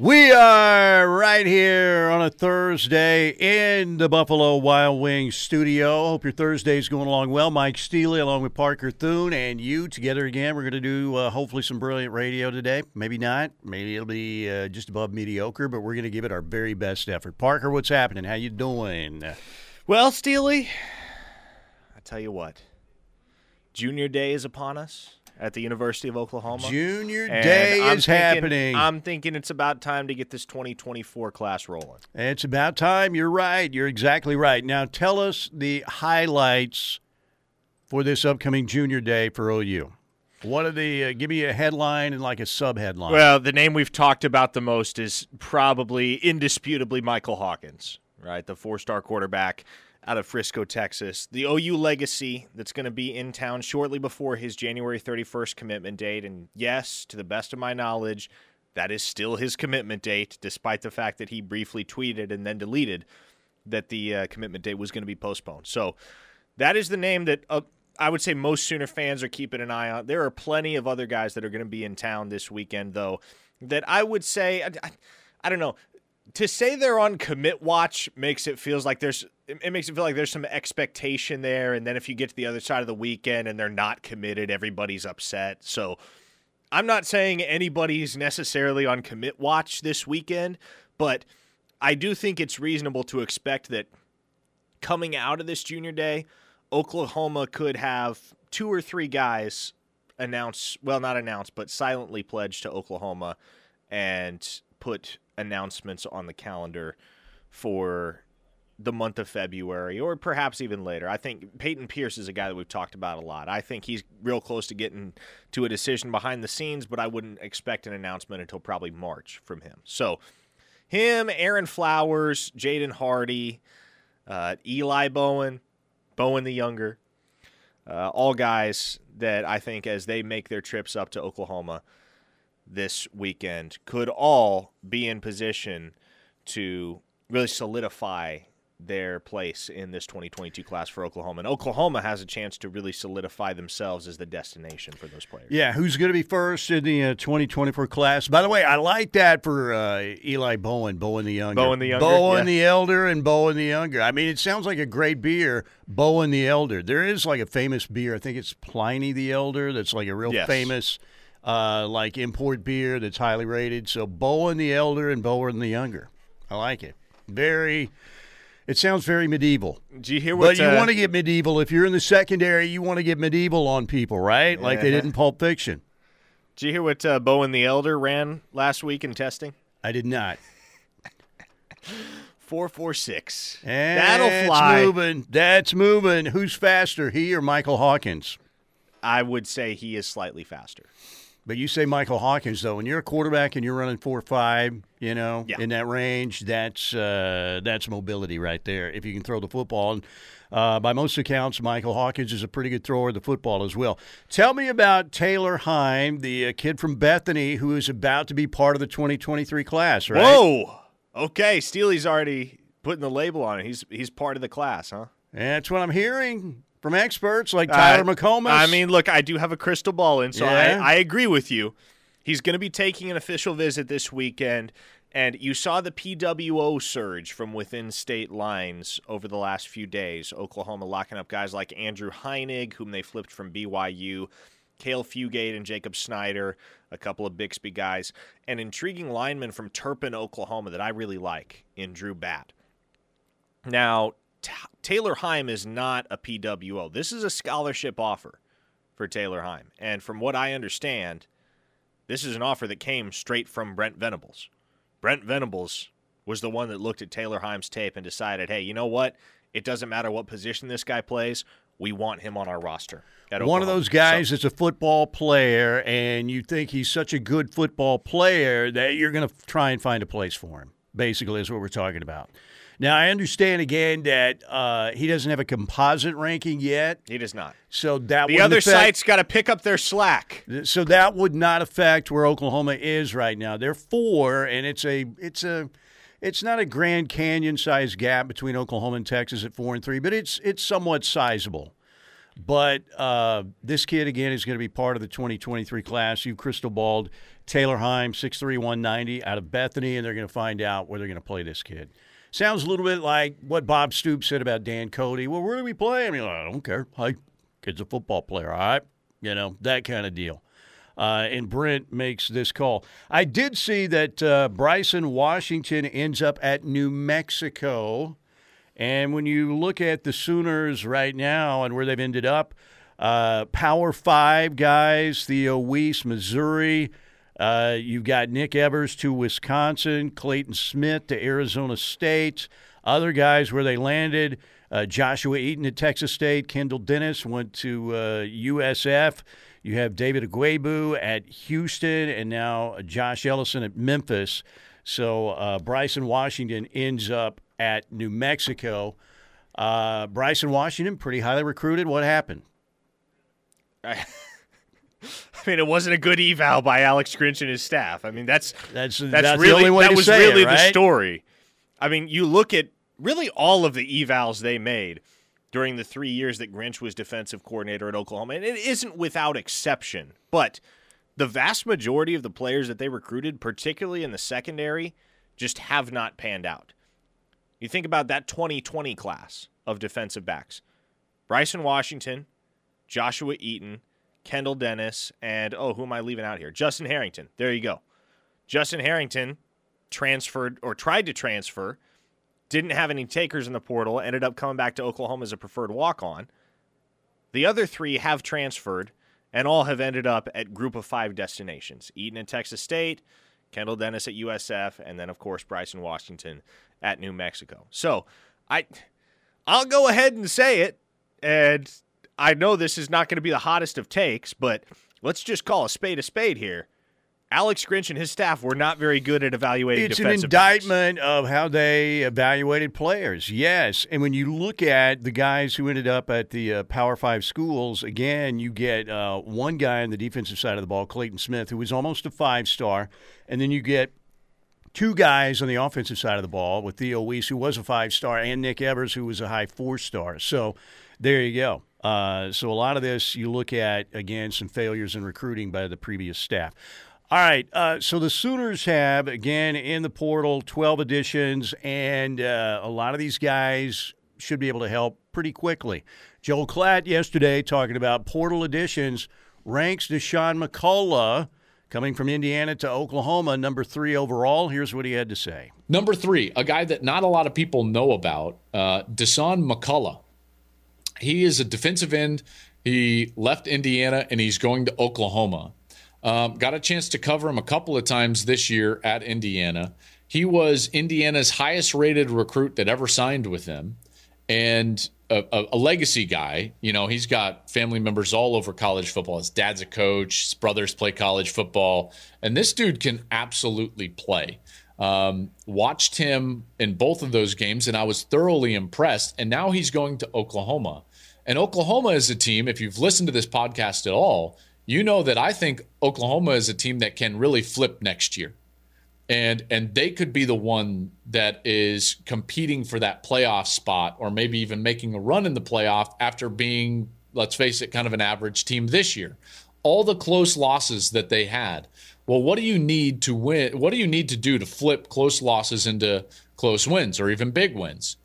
We are right here on a Thursday in the Buffalo Wild Wings studio. Hope your Thursday's going along well. Mike Steely along with Parker Thune and you together again. We're going to do uh, hopefully some brilliant radio today. Maybe not. Maybe it'll be uh, just above mediocre, but we're going to give it our very best effort. Parker, what's happening? How you doing? Well, Steely, I tell you what, Junior Day is upon us at the University of Oklahoma. Junior And Day I'm is thinking- happening. I'm thinking it's about time to get this 2024 class rolling. It's about time. You're right. You're exactly right. Now, tell us the highlights for this upcoming Junior Day for OU. What are the? Uh, give me a headline and like a sub headline. Well, the name we've talked about the most is probably indisputably Michael Hawkins, right? The four star quarterback out of Frisco, Texas. The OU legacy that's going to be in town shortly before his January 31st commitment date. And yes, to the best of my knowledge, that is still his commitment date, despite the fact that he briefly tweeted and then deleted that the uh, commitment date was going to be postponed. So that is the name that uh, I would say most Sooner fans are keeping an eye on. There are plenty of other guys that are going to be in town this weekend, though, that I would say, I, I, I don't know. To say they're on commit watch makes it feels like there's it makes it feel like there's some expectation there, and then if you get to the other side of the weekend and they're not committed, everybody's upset. So I'm not saying anybody's necessarily on commit watch this weekend, but I do think it's reasonable to expect that coming out of this junior day, Oklahoma could have two or three guys announce, well, not announce, but silently pledge to Oklahoma and put announcements on the calendar for the month of February or perhaps even later. I think Peyton Pierce is a guy that we've talked about a lot. I think he's real close to getting to a decision behind the scenes, but I wouldn't expect an announcement until probably March from him. So, him, Aaron Flowers, Jaden Hardy, uh, Eli Bowen, Bowen the younger, uh, all guys that I think as they make their trips up to Oklahoma this weekend could all be in position to really solidify their place in this 2022 class for Oklahoma. And Oklahoma has a chance to really solidify themselves as the destination for those players. yeah, who's going to be first in the uh, 2024 class? By the way, I like that for uh, Eli Bowen, Bowen the younger, Bowen the younger, Bowen yeah. the elder, and Bowen the younger. I mean, it sounds like a great beer, Bowen the elder. There is like a famous beer. I think it's Pliny the elder. That's like a real Yes. famous. Uh, like import beer that's highly rated. So Bowen the elder and Bowen the younger. I like it. Very. It sounds very medieval. Do you hear what? But you uh, want to get medieval. If you're in the secondary, you want to get medieval on people, right? Like they did in Pulp Fiction. Do you hear what uh, Bowen the Elder ran last week in testing? I did not. Four four six. And That'll fly. moving. That's moving. Who's faster, he or Michael Hawkins? I would say he is slightly faster. But you say Michael Hawkins though, when you're a quarterback and you're running four five, you know, Yeah. in that range, that's uh, that's mobility right there. If you can throw the football, and uh, by most accounts, Michael Hawkins is a pretty good thrower of the football as well. Tell me about Taylor Heim, the uh, kid from Bethany, who is about to be part of the 2023 class. Right? Whoa. Okay, Steely's already putting the label on it. He's he's part of the class, huh? That's what I'm hearing from experts like Tyler Uh, McComas. I mean, look, I do have a crystal ball in, so Yeah. I, I agree with you. He's going to be taking an official visit this weekend, and you saw the PWO surge from within state lines over the last few days. Oklahoma locking up guys like Andrew Heinig, whom they flipped from BYU, Kale Fugate and Jacob Snyder, a couple of Bixby guys, an intriguing lineman from Turpin, Oklahoma that I really like in Drew Batt. Now, T- Taylor Heim is not a PWO. This is a scholarship offer for Taylor Heim. And from what I understand, this is an offer that came straight from Brent Venables. Brent Venables was the one that looked at Taylor Heim's tape and decided, hey, you know what? It doesn't matter what position this guy plays. We want him on our roster. one of those guys So- that's a football player, and you think he's such a good football player that you're going to try and find a place for him. Basically, is what we're talking about. Now, I understand again that uh, he doesn't have a composite ranking yet, he does not. so that The other affect- sites got to pick up their slack. So that would not affect where Oklahoma is right now. They're four, and it's a it's a it's not a Grand Canyon size gap between Oklahoma and Texas at four and three, but it's it's somewhat sizable. But uh, this kid, again, is going to be part of the 2023 class. You crystal balled Taylor Heim, 6'3, 190, out of Bethany, and they're going to find out where they're going to play this kid. Sounds a little bit like what Bob Stoops said about Dan Cody. Well, where do we play? I mean, I don't care. Hey, kid's a football player, all right? You know, that kind of deal. Uh, and Brent makes this call. I did see that uh, Bryson Washington ends up at New Mexico. And when you look at the Sooners right now and where they've ended up, uh, Power Five guys, Theo Wease, Missouri. Uh, you've got Nick Evers to Wisconsin, Clayton Smith to Arizona State. Other guys where they landed, uh, Joshua Eaton at Texas State, Kendall Dennis went to USF. You have David Ugwoegbu at Houston, and now Josh Ellison at Memphis. So uh, Bryson Washington ends up at New Mexico. Uh, Bryson Washington, pretty highly recruited. What happened? I, mean, it wasn't a good eval by Alex Grinch and his staff. I mean, that's that's that's, that's really the only way that to was say really it, right? the story. I mean, you look at really all of the evals they made during the three years that Grinch was defensive coordinator at Oklahoma, and it isn't without exception, but the vast majority of the players that they recruited, particularly in the secondary, just have not panned out. You think about that 2020 class of defensive backs Bryson Washington, Joshua Eaton, Kendall Dennis, and oh, who am I leaving out here? Justin Harrington. There you go. Justin Harrington transferred or tried to transfer, didn't have any takers in the portal, ended up coming back to Oklahoma as a preferred walk on. The other three have transferred and all have ended up at group of five destinations Eaton at Texas State, Kendall Dennis at USF, and then, of course, Bryson Washington at New Mexico. So I, I'll go ahead and say it, and I know this is not going to be the hottest of takes, but let's just call a spade a spade here. Alex Grinch and his staff were not very good at evaluating. It's an defensive backs. indictment of how they evaluated players. Yes, and when you look at the guys who ended up at the uh, Power Five schools, again, you get uh, one guy on the defensive side of the ball, Clayton Smith, who was almost a five star, and then you get two guys on the offensive side of the ball with Theo Wease, who was a five star, and Nick Evers, who was a high four star. So there you go. Uh, so a lot of this you look at again some failures in recruiting by the previous staff. All right, uh, so the Sooners have again in the portal twelve additions, and uh, a lot of these guys should be able to help pretty quickly. Joel Klatt yesterday talking about portal additions ranks Dasan McCullough coming from Indiana to Oklahoma, number three overall. Here's what he had to say. Number three, a guy that not a lot of people know about, uh, Dasan McCullough. He is a defensive end. He left Indiana and he's going to Oklahoma. Um, got a chance to cover him a couple of times this year at Indiana. He was Indiana's highest rated recruit that ever signed with them and a, a, a, legacy guy. You know, he's got family members all over college football. His dad's a coach, his brothers play college football, and this dude can absolutely play. Um, watched him in both of those games, and I was thoroughly impressed. And now he's going to Oklahoma. And Oklahoma is a team, if you've listened to this podcast at all, you know that I think Oklahoma is a team that can really flip next year. And and they could be the one that is competing for that playoff spot or maybe even making a run in the playoff after being, let's face it, kind of an average team this year. All the close losses that they had. Well, what do you need to win? What do you need to do to flip close losses into close wins or even big wins?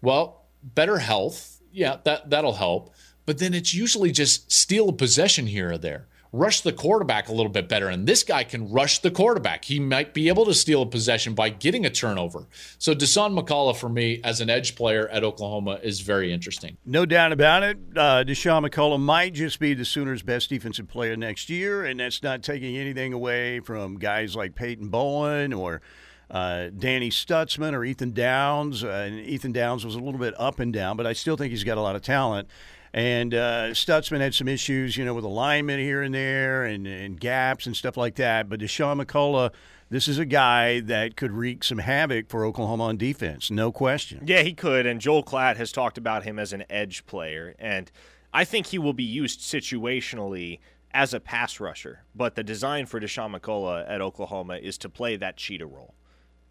Well, better health. Yeah, that that'll help. But then it's usually just steal a possession here or there rush the quarterback a little bit better. And this guy can rush the quarterback. He might be able to steal a possession by getting a turnover. So Dasan McCullough, for me, as an edge player at Oklahoma, is very interesting. No doubt about it. Uh, Dasan McCullough might just be the Sooners' best defensive player next year, and that's not taking anything away from guys like Peyton Bowen or. Uh, Danny Stutsman or Ethan Downs. Uh, and Ethan Downs was a little bit up and down, but I still think he's got a lot of talent. And uh, Stutsman had some issues, you know, with alignment here and there and, and gaps and stuff like that. But Dasan McCullough, this is a guy that could wreak some havoc for Oklahoma on defense, no question. Yeah, he could. And Joel Klatt has talked about him as an edge player. And I think he will be used situationally as a pass rusher. But the design for Dasan McCullough at Oklahoma is to play that cheetah role.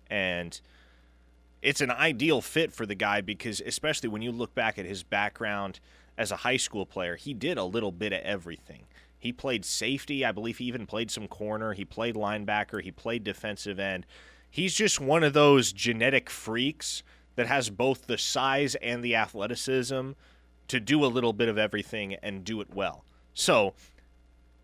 And it's an ideal fit for the guy because, especially when you look back at his background – as a high school player, he did a little bit of everything. He played safety. I believe he even played some corner. He played linebacker. He played defensive end. He's just one of those genetic freaks that has both the size and the athleticism to do a little bit of everything and do it well. So,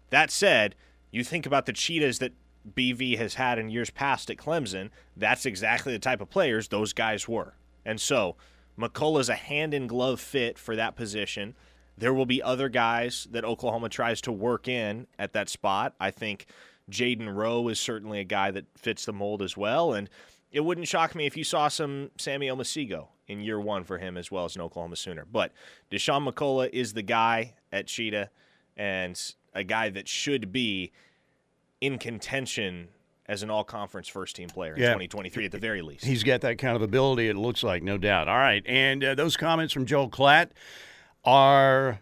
that said, you think about the cheetahs that BV has had in years past at Clemson, that's exactly the type of players those guys were. And so, McCullough's a hand in glove fit for that position. There will be other guys that Oklahoma tries to work in at that spot. I think Jaden Rowe is certainly a guy that fits the mold as well. And it wouldn't shock me if you saw some Sammy Omosigho in year one for him as well as an Oklahoma Sooner. But Dasan McCullough is the guy at Cheetah and a guy that should be in contention as an all conference first team player in Yeah. 2023 at the very least. He's got that kind of ability, it looks like, no doubt. All right. And uh, those comments from Joel Klatt are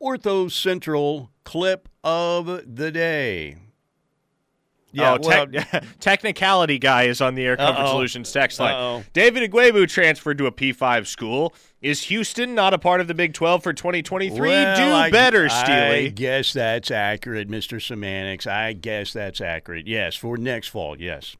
Ortho Central clip of the day. Oh, well, tech- technicality guy is on the Air Comfort Uh-oh. Solutions text line. Uh-oh. David Ugwoegbu transferred to a P5 school. Is Houston not a part of the Big 12 for 2023? well, Do I- better, Steely. I guess that's accurate, Mr. Semantics. I guess that's accurate. Yes, for next fall, yes.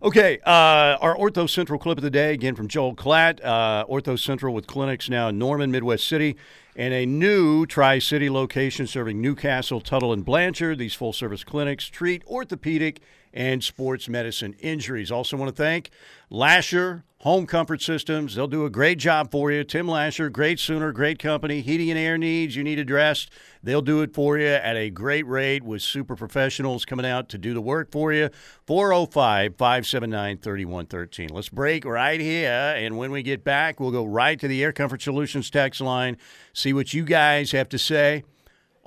Okay, uh, our Ortho Central clip of the day, again from Joel Klatt. Uh, Ortho Central with clinics now in Norman, Midwest City, and a new Tri City location serving Newcastle, Tuttle, and Blanchard. These full service clinics treat orthopedic and sports medicine injuries. Also, want to thank Lasher Home Comfort Systems. They'll do a great job for you. Tim Lasher, great Sooner, great company. Heating and air needs you need addressed. They'll do it for you at a great rate with super professionals coming out to do the work for you. 405 579 3113. Let's break right here. And when we get back, we'll go right to the Air Comfort Solutions text line, see what you guys have to say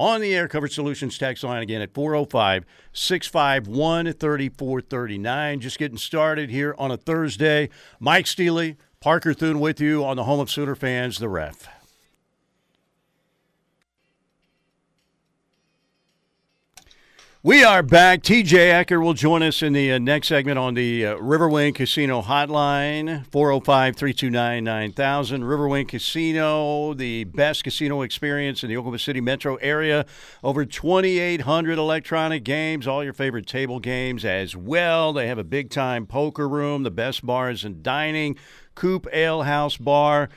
on the Air Comfort Solutions text line again at 405 651 3439. Just getting started here on a Thursday. Mike Steely, Parker Thune with you on the home of Sooner fans, the ref. We are back. TJ Eckert will join us in the uh, next segment on the uh, Riverwind Casino Hotline, 405 329 9000. Riverwind Casino, the best casino experience in the Oklahoma City metro area. Over 2,800 electronic games, all your favorite table games as well. They have a big time poker room, the best bars and dining, Coop Ale House Bar.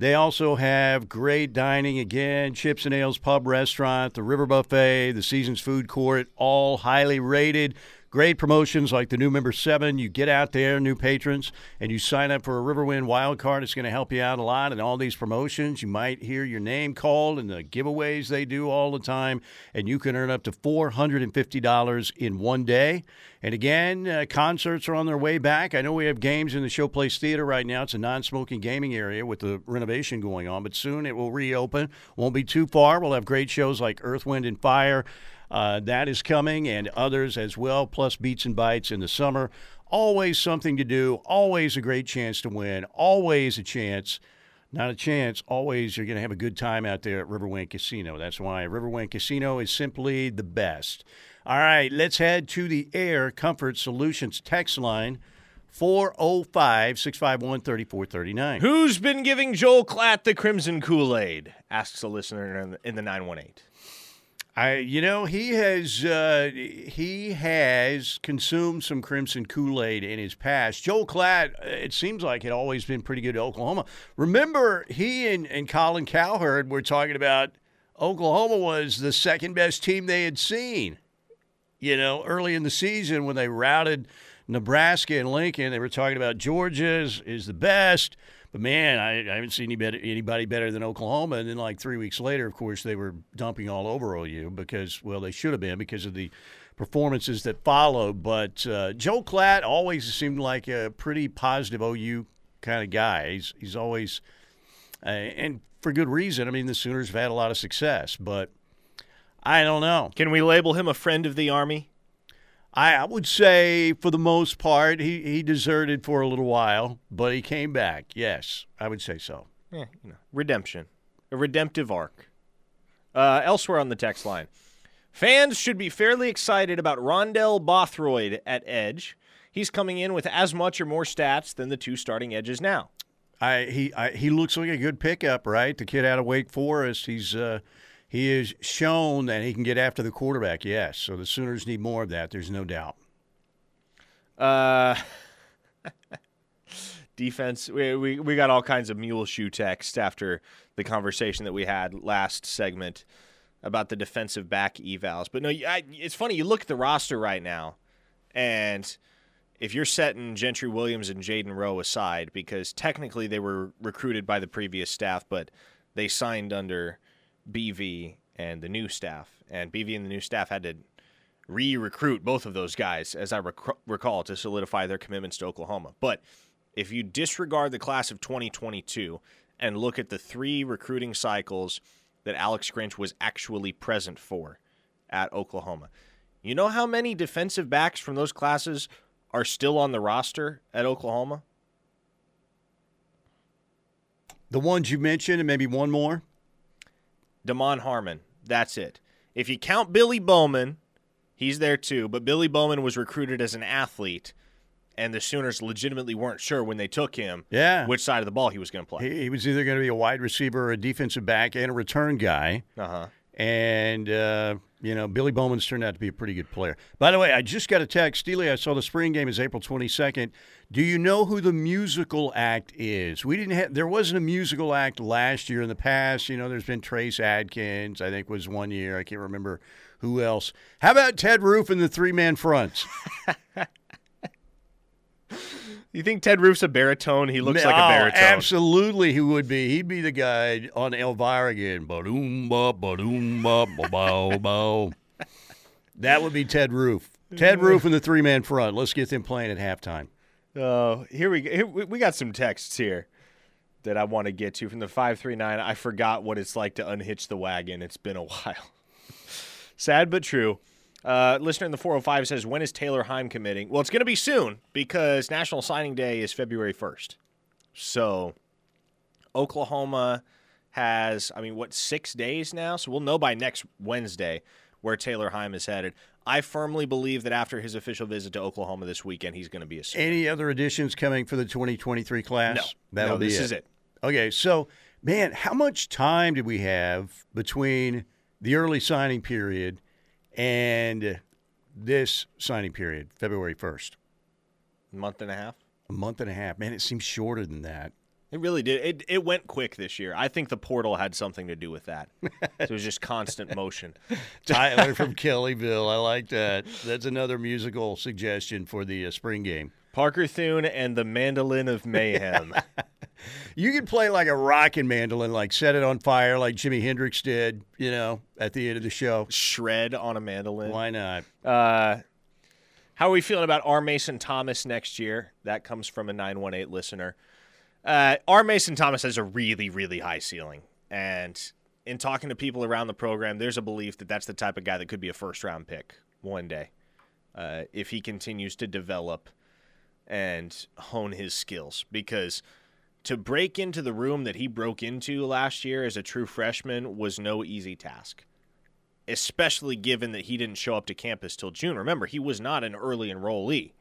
They also have great dining again, Chips and Ales Pub Restaurant, the River Buffet, the Seasons Food Court, all highly rated. Great promotions like the new member seven. You get out there, new patrons, and you sign up for a Riverwind wild card. It's going to help you out a lot. And all these promotions, you might hear your name called in the giveaways they do all the time. And you can earn up to $450 in one day. And again, uh, concerts are on their way back. I know we have games in the Showplace Theater right now. It's a non smoking gaming area with the renovation going on, but soon it will reopen. Won't be too far. We'll have great shows like Earth, Wind, and Fire. Uh, that is coming, and others as well, plus Beats and Bites in the summer. Always something to do, always a great chance to win, always a chance. Not a chance. Always, you're going to have a good time out there at Riverwind Casino. That's why Riverwind Casino is simply the best. All right, let's head to the Air Comfort Solutions text line 405 651 3439. Who's been giving Joel Klatt the Crimson Kool Aid? asks a listener in the, in the 918. I, you know, he has uh, he has consumed some Crimson Kool Aid in his past. Joel Klatt, uh, it seems like had always been pretty good at Oklahoma. Remember, he and, and Colin Cowherd were talking about Oklahoma was the second best team they had seen. You know, early in the season when they routed Nebraska and Lincoln, they were talking about Georgia is, is the best. But man, I, I haven't seen any better, anybody better than Oklahoma. And then, like three weeks later, of course, they were dumping all over OU because, well, they should have been because of the performances that followed. But uh, Joe Klatt always seemed like a pretty positive OU kind of guy. He's he's always, uh, and for good reason. I mean, the Sooners have had a lot of success, but I don't know. Can we label him a friend of the Army? I, would say, for the most part, he, he deserted for a little while, but he came back. Yes, I would say so. Yeah, you know, redemption, a redemptive arc. Uh, elsewhere on the text line, fans should be fairly excited about Rondell Bothroyd at edge. He's coming in with as much or more stats than the two starting edges now. I he I, he looks like a good pickup, right? The kid out of Wake Forest. He's uh, he has shown that he can get after the quarterback. Yes, so the Sooners need more of that. There's no doubt. Uh, defense. We, we we got all kinds of mule shoe text after the conversation that we had last segment about the defensive back evals. But no, I, it's funny. You look at the roster right now, and if you're setting Gentry Williams and Jaden Rowe aside, because technically they were recruited by the previous staff, but they signed under BV and the new staff, and BV and the new staff had to re-recruit both of those guys, as I rec- recall, to solidify their commitments to Oklahoma. But if you disregard the class of 2022 and look at the three recruiting cycles that Alex Grinch was actually present for at Oklahoma, you know how many defensive backs from those classes are still on the roster at Oklahoma? The ones you mentioned, and maybe one more. Damon Harmon. That's it. If you count Billy Bowman, he's there too. But Billy Bowman was recruited as an athlete, and the Sooners legitimately weren't sure when they took him Yeah. which side of the ball he was going to play. He, he was either going to be a wide receiver or a defensive back and a return guy. Uh huh. And, uh, you know, Billy Bowman's turned out to be a pretty good player. By the way, I just got a text. Steely, I saw the spring game is April 22nd. Do you know who the musical act is? We didn't have, there wasn't a musical act last year. In the past, you know, there's been Trace Adkins, I think was one year. I can't remember who else. How about Ted Roof and the three man fronts? You think Ted Roof's a baritone? He looks like a Oh, baritone. Absolutely, he would be. He'd be the guy on Elvira again. Ba-doom, ba, ba-doom, ba, ba, bow. That would be Ted Roof. Ted Roof and the three man front. Let's get them playing at halftime. Oh, here we go. Here, we we got some texts here that I want to get to from the 539. I forgot what it's like to unhitch the wagon. It's been a while. Sad but true. Uh, listener in the 405 says, When is Taylor Heim committing? Well, it's going to be soon because National Signing Day is February 1st. So Oklahoma has, I mean, what, six days now? So we'll know by next Wednesday where Taylor Heim is headed. I firmly believe that after his official visit to Oklahoma this weekend, he's going to be a Sooner. Any other additions coming for the 2023 class? No, That'll no, be this it. is it. Okay, so, man, how much time did we have between the early signing period and this signing period, February 1st? A month and a half. A month and a half. Man, it seems shorter than that. It really did. It it went quick this year. I think the portal had something to do with that. it was just constant motion. Tyler from Kellyville. I like that. That's another musical suggestion for the uh, spring game. Parker Thune and the Mandolin of Mayhem. You could play like a rockin' mandolin, like set it on fire, like Jimi Hendrix did, you know, at the end of the show. Shred on a mandolin. Why not? Uh, how are we feeling about R. Mason Thomas next year? That comes from a 918 listener. Uh, R. Mason Thomas has a really, really high ceiling. And in talking to people around the program, there's a belief that that's the type of guy that could be a first round pick one day uh, if he continues to develop and hone his skills. Because to break into the room that he broke into last year as a true freshman was no easy task especially given that he didn't show up to campus till June. Remember, he was not an early enrollee.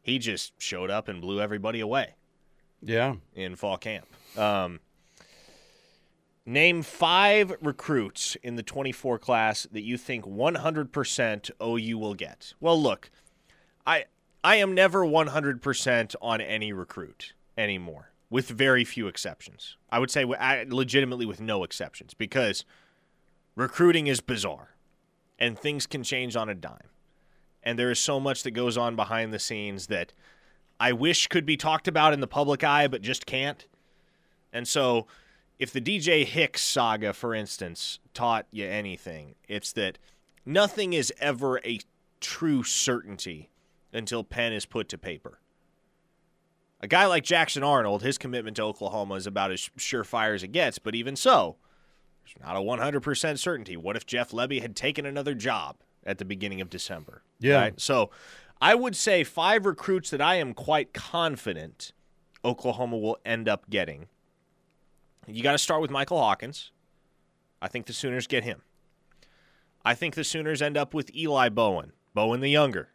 He just showed up and blew everybody away Yeah. in fall camp. Um, name five recruits in the 24 class that you think 100% OU will get. Well, look, I I am never 100% on any recruit anymore, with very few exceptions. I would say legitimately with no exceptions because recruiting is bizarre and things can change on a dime. And there is so much that goes on behind the scenes that I wish could be talked about in the public eye, but just can't. And so, if the DJ Hicks saga, for instance, taught you anything, it's that nothing is ever a true certainty until pen is put to paper. A guy like Jackson Arnold, his commitment to Oklahoma is about as surefire as it gets, but even so, there's not a 100% certainty. What if Jeff Lebby had taken another job at the beginning of December? Yeah. Right? So I would say five recruits that I am quite confident Oklahoma will end up getting. You got to start with Michael Hawkins. I think the Sooners get him. I think the Sooners end up with Eli Bowen, Bowen the younger.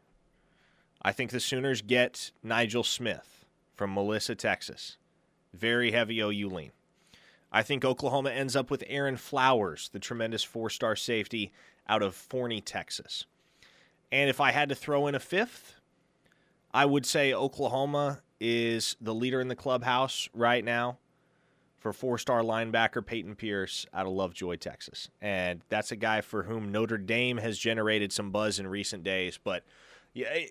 I think the Sooners get Nigel Smith from Melissa, Texas. very heavy OU lean. I think Oklahoma ends up with Aaron Flowers, the tremendous four star safety out of Forney, Texas. And if I had to throw in a fifth, I would say Oklahoma is the leader in the clubhouse right now for four star linebacker Peyton Pierce out of Lovejoy, Texas. And that's a guy for whom Notre Dame has generated some buzz in recent days. But yeah, eh,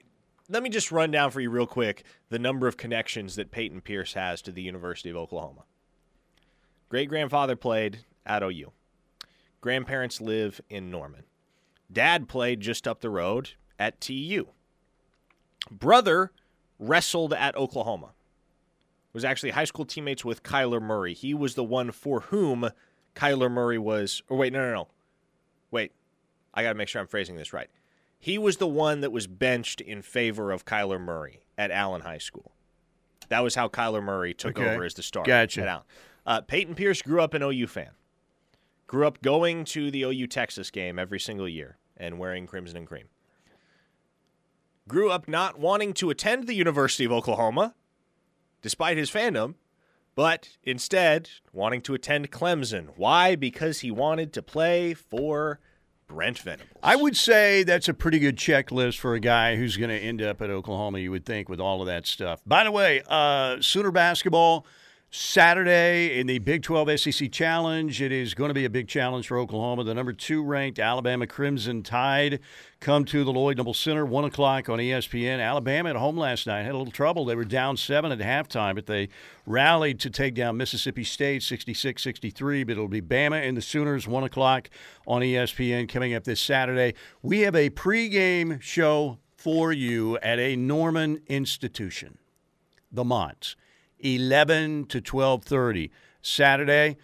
let me just run down for you real quick the number of connections that Peyton Pierce has to the University of Oklahoma. Great grandfather played at OU. Grandparents live in Norman. Dad played just up the road at TU. Brother wrestled at Oklahoma. Was actually high school teammates with Kyler Murray. He was the one for whom Kyler Murray was. Or wait, no, no, no. Wait, I got to make sure I'm phrasing this right. He was the one that was benched in favor of Kyler Murray at Allen High School. That was how Kyler Murray took Okay. over as the starter Gotcha. at Allen. Uh, Peyton Pierce grew up an OU fan. Grew up going to the OU Texas game every single year and wearing crimson and cream. Grew up not wanting to attend the University of Oklahoma, despite his fandom, but instead wanting to attend Clemson. Why? Because he wanted to play for Brent Venables. I would say that's a pretty good checklist for a guy who's going to end up at Oklahoma, you would think, with all of that stuff. By the way, uh, Sooner basketball Saturday in the Big 12 SEC Challenge. It is going to be a big challenge for Oklahoma. The number two ranked Alabama Crimson Tide come to the Lloyd Noble Center, 1 o'clock on ESPN. Alabama at home last night had a little trouble. They were down seven at halftime, but they rallied to take down Mississippi State 66 63. But it'll be Bama and the Sooners, 1 o'clock on ESPN coming up this Saturday. We have a pregame show for you at a Norman institution the Monts, 11 to 12:30 Saturday.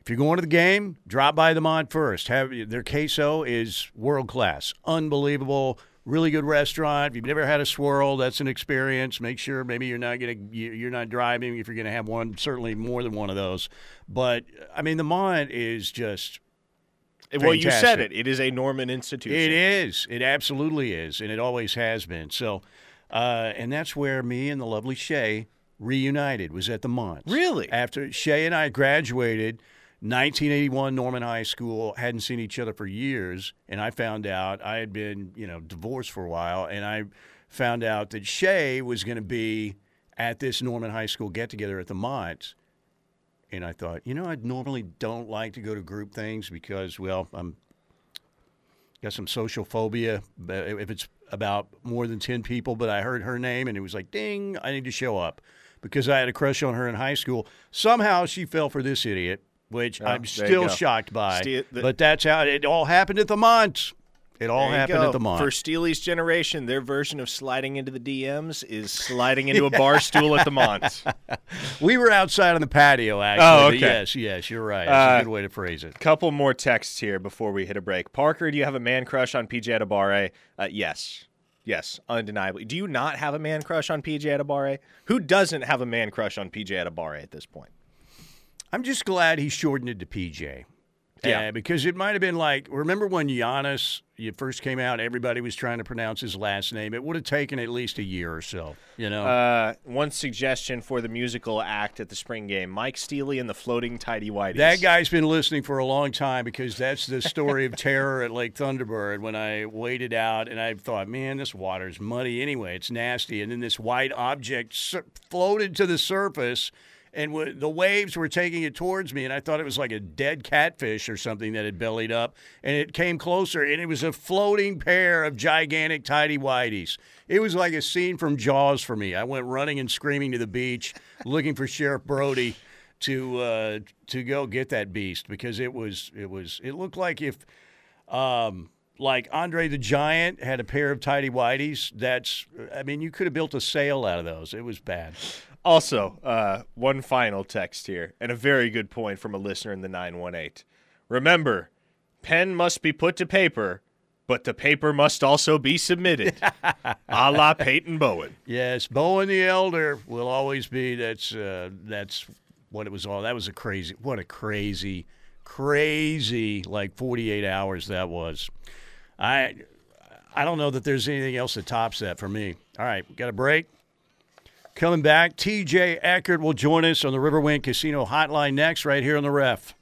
If you're going to the game, drop by the Mont first. Have their queso is world class, unbelievable, really good restaurant. If you've never had a swirl, that's an experience. Make sure maybe you're not going to you're not driving if you're going to have one. Certainly more than one of those. But I mean, the Mont is just well, you said it. It is a Norman institution. it is. It absolutely is, and it always has been. So, uh, and that's where me and the lovely Shay reunited. Was at the Mont. Really? After Shay and I graduated, 1981 Norman High School, hadn't seen each other for years, and I found out I had been, you know, divorced for a while, and I found out that Shay was going to be at this Norman High School get together at the Mont. And I thought, you know, I normally don't like to go to group things because, well, I'm got some social phobia if it's about more than 10 people but i heard her name and it was like ding i need to show up because i had a crush on her in high school somehow she fell for this idiot which Oh, i'm still shocked by Ste- the- but that's how it all happened at the mont it all happened go. at the mont For Steely's generation, their version of sliding into the DMs is sliding into a bar stool at the Mont. we were outside on the patio actually Oh, okay. yes yes you're right that's Uh, a good way to phrase it Couple more texts here before we hit a break. Parker, do you have a man crush on PJ Adabare? Uh, yes. Yes, undeniably. Do you not have a man crush on PJ Adabare? Who doesn't have a man crush on PJ Adabare at this point? I'm just glad he shortened it to PJ. Yeah. Uh, because it might have been like, remember when Giannis you first came out, everybody was trying to pronounce his last name. It would have taken at least a year or so, you know? Uh, one suggestion for the musical act at the spring game Mike Steely and the Floating Tidy Whities. that guy's been listening for a long time because that's the story of terror at Lake Thunderbird when I waded out and I thought, man, this water's muddy anyway. It's nasty. And then this white object floated to the surface and w- the waves were taking it towards me. And I thought it was like a dead catfish or something that had bellied up. And it came closer and it was a floating pair of gigantic tidy whities. It was like a scene from Jaws for me. I went running and screaming to the beach looking for Sheriff Brody to uh, to go get that beast because it was it was it looked like if um, like Andre the Giant had a pair of tidy whities. That's I mean you could have built a sail out of those. It was bad. Also, uh, one final text here, and a very good point from a listener in the 918. Remember, pen must be put to paper, but the paper must also be submitted. a la Peyton Bowen. Yes, Bowen the Elder will always be. That's uh, that's what it was all. That was a crazy. What a crazy, crazy like forty eight hours that was. I I don't know that there's anything else that tops that for me. All right, got a break. Coming back, TJ Eckert will join us on the Riverwind Casino Hotline next, right here on the ref.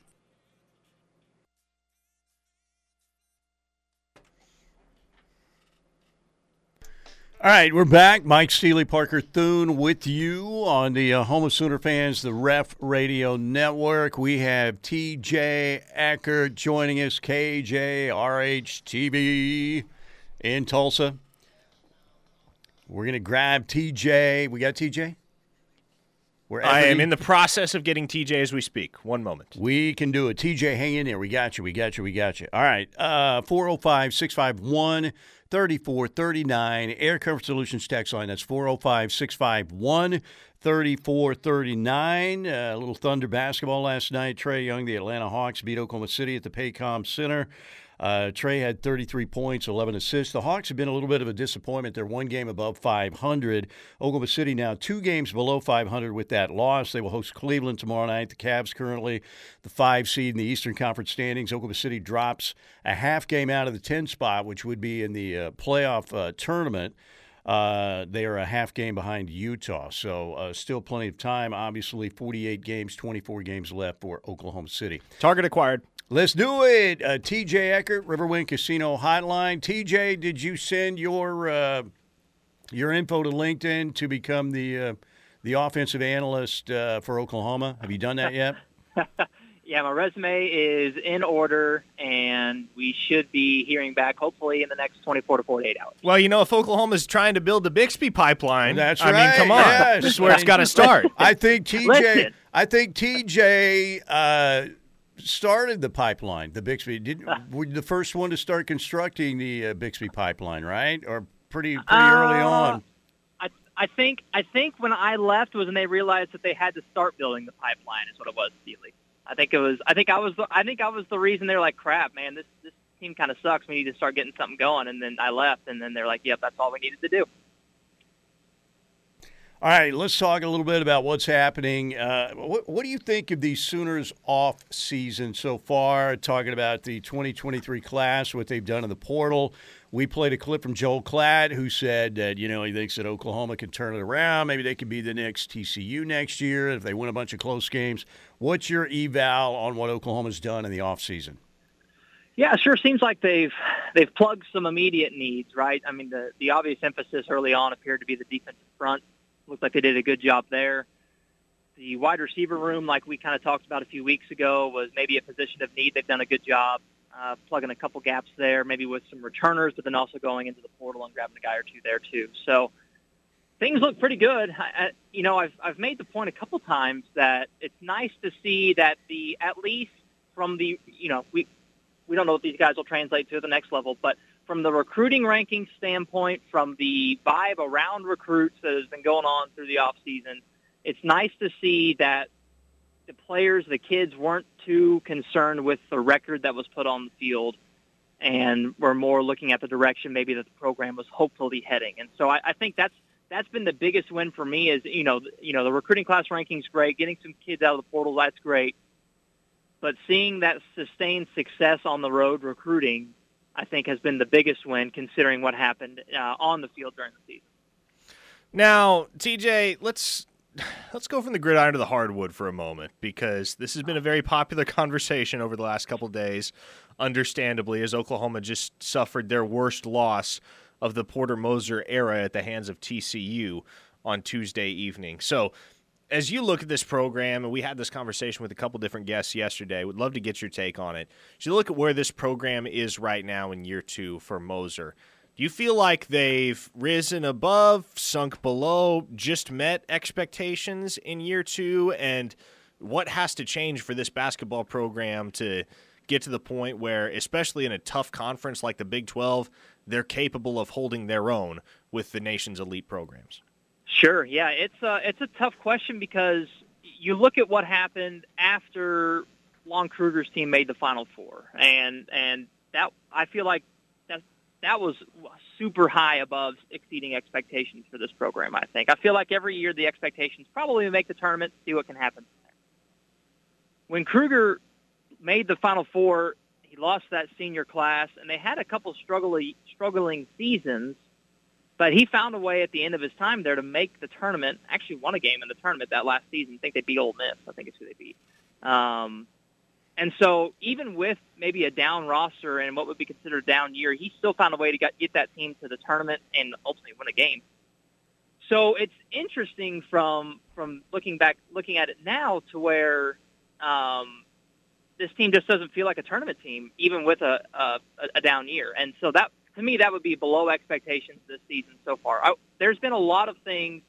All right, we're back. Mike Steely, Parker Thune with you on the uh, Home of Sooner Fans, the Ref Radio Network. We have TJ Eckert joining us, KJRH in Tulsa. We're going to grab TJ. We got TJ? Wherever I am in the process of getting TJ as we speak. One moment. We can do it. TJ, hang in there. We got you. We got you. We got you. All right. Uh, 405 651 3439. Air Comfort Solutions text line. That's 405 651 3439. A little Thunder basketball last night. Trae Young, the Atlanta Hawks, beat Oklahoma City at the Paycom Center. Uh, Trae had 33 points, 11 assists. The Hawks have been a little bit of a disappointment. They're one game above 500. Oklahoma City now two games below 500 with that loss. They will host Cleveland tomorrow night. The Cavs currently the five seed in the Eastern Conference standings. Oklahoma City drops a half game out of the 10 spot, which would be in the uh, playoff uh, tournament. Uh, they are a half game behind Utah. So uh, still plenty of time. Obviously, 48 games, 24 games left for Oklahoma City. Target acquired. Let's do it. Uh, TJ Eckert, Riverwind Casino Hotline. TJ, did you send your uh, your info to LinkedIn to become the uh, the offensive analyst uh, for Oklahoma? Have you done that yet? yeah, my resume is in order, and we should be hearing back hopefully in the next 24 to 48 hours. Well, you know, if Oklahoma is trying to build the Bixby pipeline, that's I right. mean, come on, yes. this is where it's got to start. I think TJ. I think TJ uh, started the pipeline, the Bixby. Did were the first one to start constructing the uh, Bixby pipeline, right? Or pretty pretty uh, early on. I I think I think when I left was when they realized that they had to start building the pipeline. Is what it was, Steely. I think it was. I think I was. The, I think I was the reason they're like, crap, man. This this team kind of sucks. We need to start getting something going. And then I left, and then they're like, yep, that's all we needed to do. All right, let's talk a little bit about what's happening. Uh, what, what, do you think of the Sooners off season so far? Talking about the 2023 class, what they've done in the portal. We played a clip from Joel Klatt, who said that you know he thinks that Oklahoma can turn it around. Maybe they could be the next TCU next year if they win a bunch of close games. What's your eval on what Oklahoma's done in the off season? Yeah, sure seems like they've they've plugged some immediate needs, right? I mean, the the obvious emphasis early on appeared to be the defensive front Looked like they did a good job there. The wide receiver room, like we kind of talked about a few weeks ago, was maybe a position of need. They've done a good job uh, plugging a couple gaps there, maybe with some returners, but then also going into the portal and grabbing a guy or two there too. So things look pretty good. I, you know, I've I've made the point a couple times that it's nice to see that the at least from the you know we we don't know what these guys will translate to the next level, but from the recruiting ranking standpoint, from the vibe around recruits that has been going on through the off season, it's nice to see that the players, the kids, weren't too concerned with the record that was put on the field, and were more looking at the direction maybe that the program was hopefully heading. And so I, I think that's that's been the biggest win for me. Is you know you know the recruiting class rankings great, getting some kids out of the portal that's great, but seeing that sustained success on the road recruiting I think has been the biggest win considering what happened uh, on the field during the season. Now, TJ, let's let's go from the gridiron to the hardwood for a moment because this has been a very popular conversation over the last couple days. Understandably, as Oklahoma just suffered their worst loss of the Porter Moser era at the hands of TCU on Tuesday evening. So, as you look at this program, and we had this conversation with a couple different guests yesterday, would love to get your take on it. As you look at where this program is right now in year two for Moser, do you feel like they've risen above, sunk below, just met expectations in year two? And what has to change for this basketball program to get to the point where, especially in a tough conference like the Big 12, they're capable of holding their own with the nation's elite programs? Sure. Yeah, it's a it's a tough question because you look at what happened after Lon Kruger's team made the Final Four, and and that I feel like that that was super high above exceeding expectations for this program. I think I feel like every year the expectations probably make the tournament, see what can happen. When Kruger made the Final Four, he lost that senior class, and they had a couple struggling struggling seasons But he found a way at the end of his time there to make the tournament. Actually, won a game in the tournament that last season. I think they beat Ole Miss. I think it's who they beat. Um, and so even with maybe a down roster and what would be considered a down year, he still found a way to get, get that team to the tournament and ultimately win a game. So it's interesting from from looking back, looking at it now to where um, this team just doesn't feel like a tournament team, even with a, a, a down year. And so that to me, that would be below expectations this season so far. I, there's been a lot of things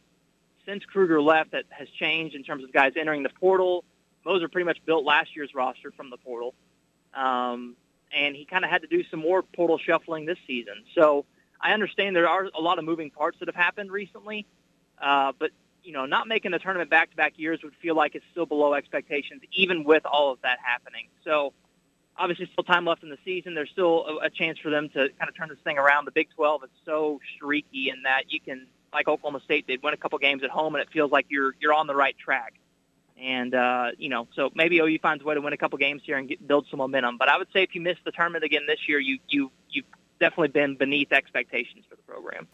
since Kruger left that has changed in terms of guys entering the portal. Moser pretty much built last year's roster from the portal, um, and he kind of had to do some more portal shuffling this season. So I understand there are a lot of moving parts that have happened recently, uh, but you know, not making the tournament back-to-back years would feel like it's still below expectations, even with all of that happening. So obviously still time left in the season. There's still a, a chance for them to kind of turn this thing around. The Big 12 is so streaky in that you can, like Oklahoma State did, win a couple games at home, and it feels like you're you're on the right track. And uh, you know, so maybe OU finds a way to win a couple games here and get, build some momentum. But I would say if you miss the tournament again this year, you you you've definitely been beneath expectations for the program.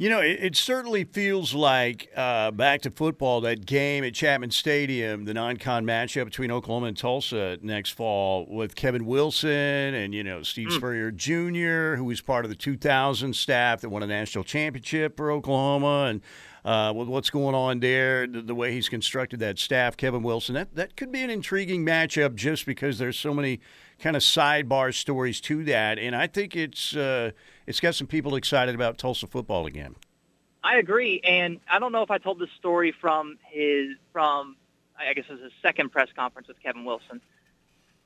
You know, it, it certainly feels like uh, back to football that game at Chapman Stadium, the non-con matchup between Oklahoma and Tulsa next fall with Kevin Wilson and you know Steve mm. Spurrier Jr., who was part of the 2000 staff that won a national championship for Oklahoma, and uh, with what's going on there, the, the, way he's constructed that staff, Kevin Wilson, that that could be an intriguing matchup just because there's so many kind of sidebar stories to that, and I think it's. Uh, it's got some people excited about Tulsa football again. I agree, and I don't know if I told this story from his from I guess it was his second press conference with Kevin Wilson.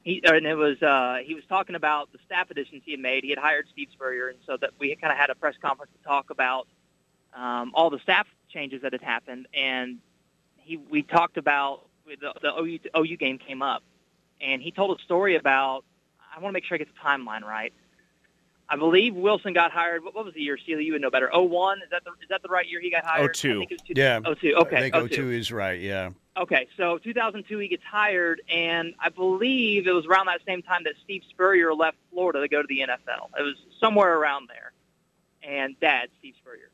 He and it was uh, he was talking about the staff additions he had made. He had hired Steve Spurrier, and so that we kind of had a press conference to talk about um, all the staff changes that had happened. And he we talked about the, the OU, OU game came up, and he told a story about. I want to make sure I get the timeline right. I believe Wilson got hired. What, what was the year, Steely? You would know better. Oh one is that the is that the right year he got hired? Oh two. Yeah. Oh two. Okay. I think oh, oh two is right. Yeah. Okay, so 2002 he gets hired, and I believe it was around that same time that Steve Spurrier left Florida to go to the NFL. It was somewhere around there, and Dad Steve Spurrier,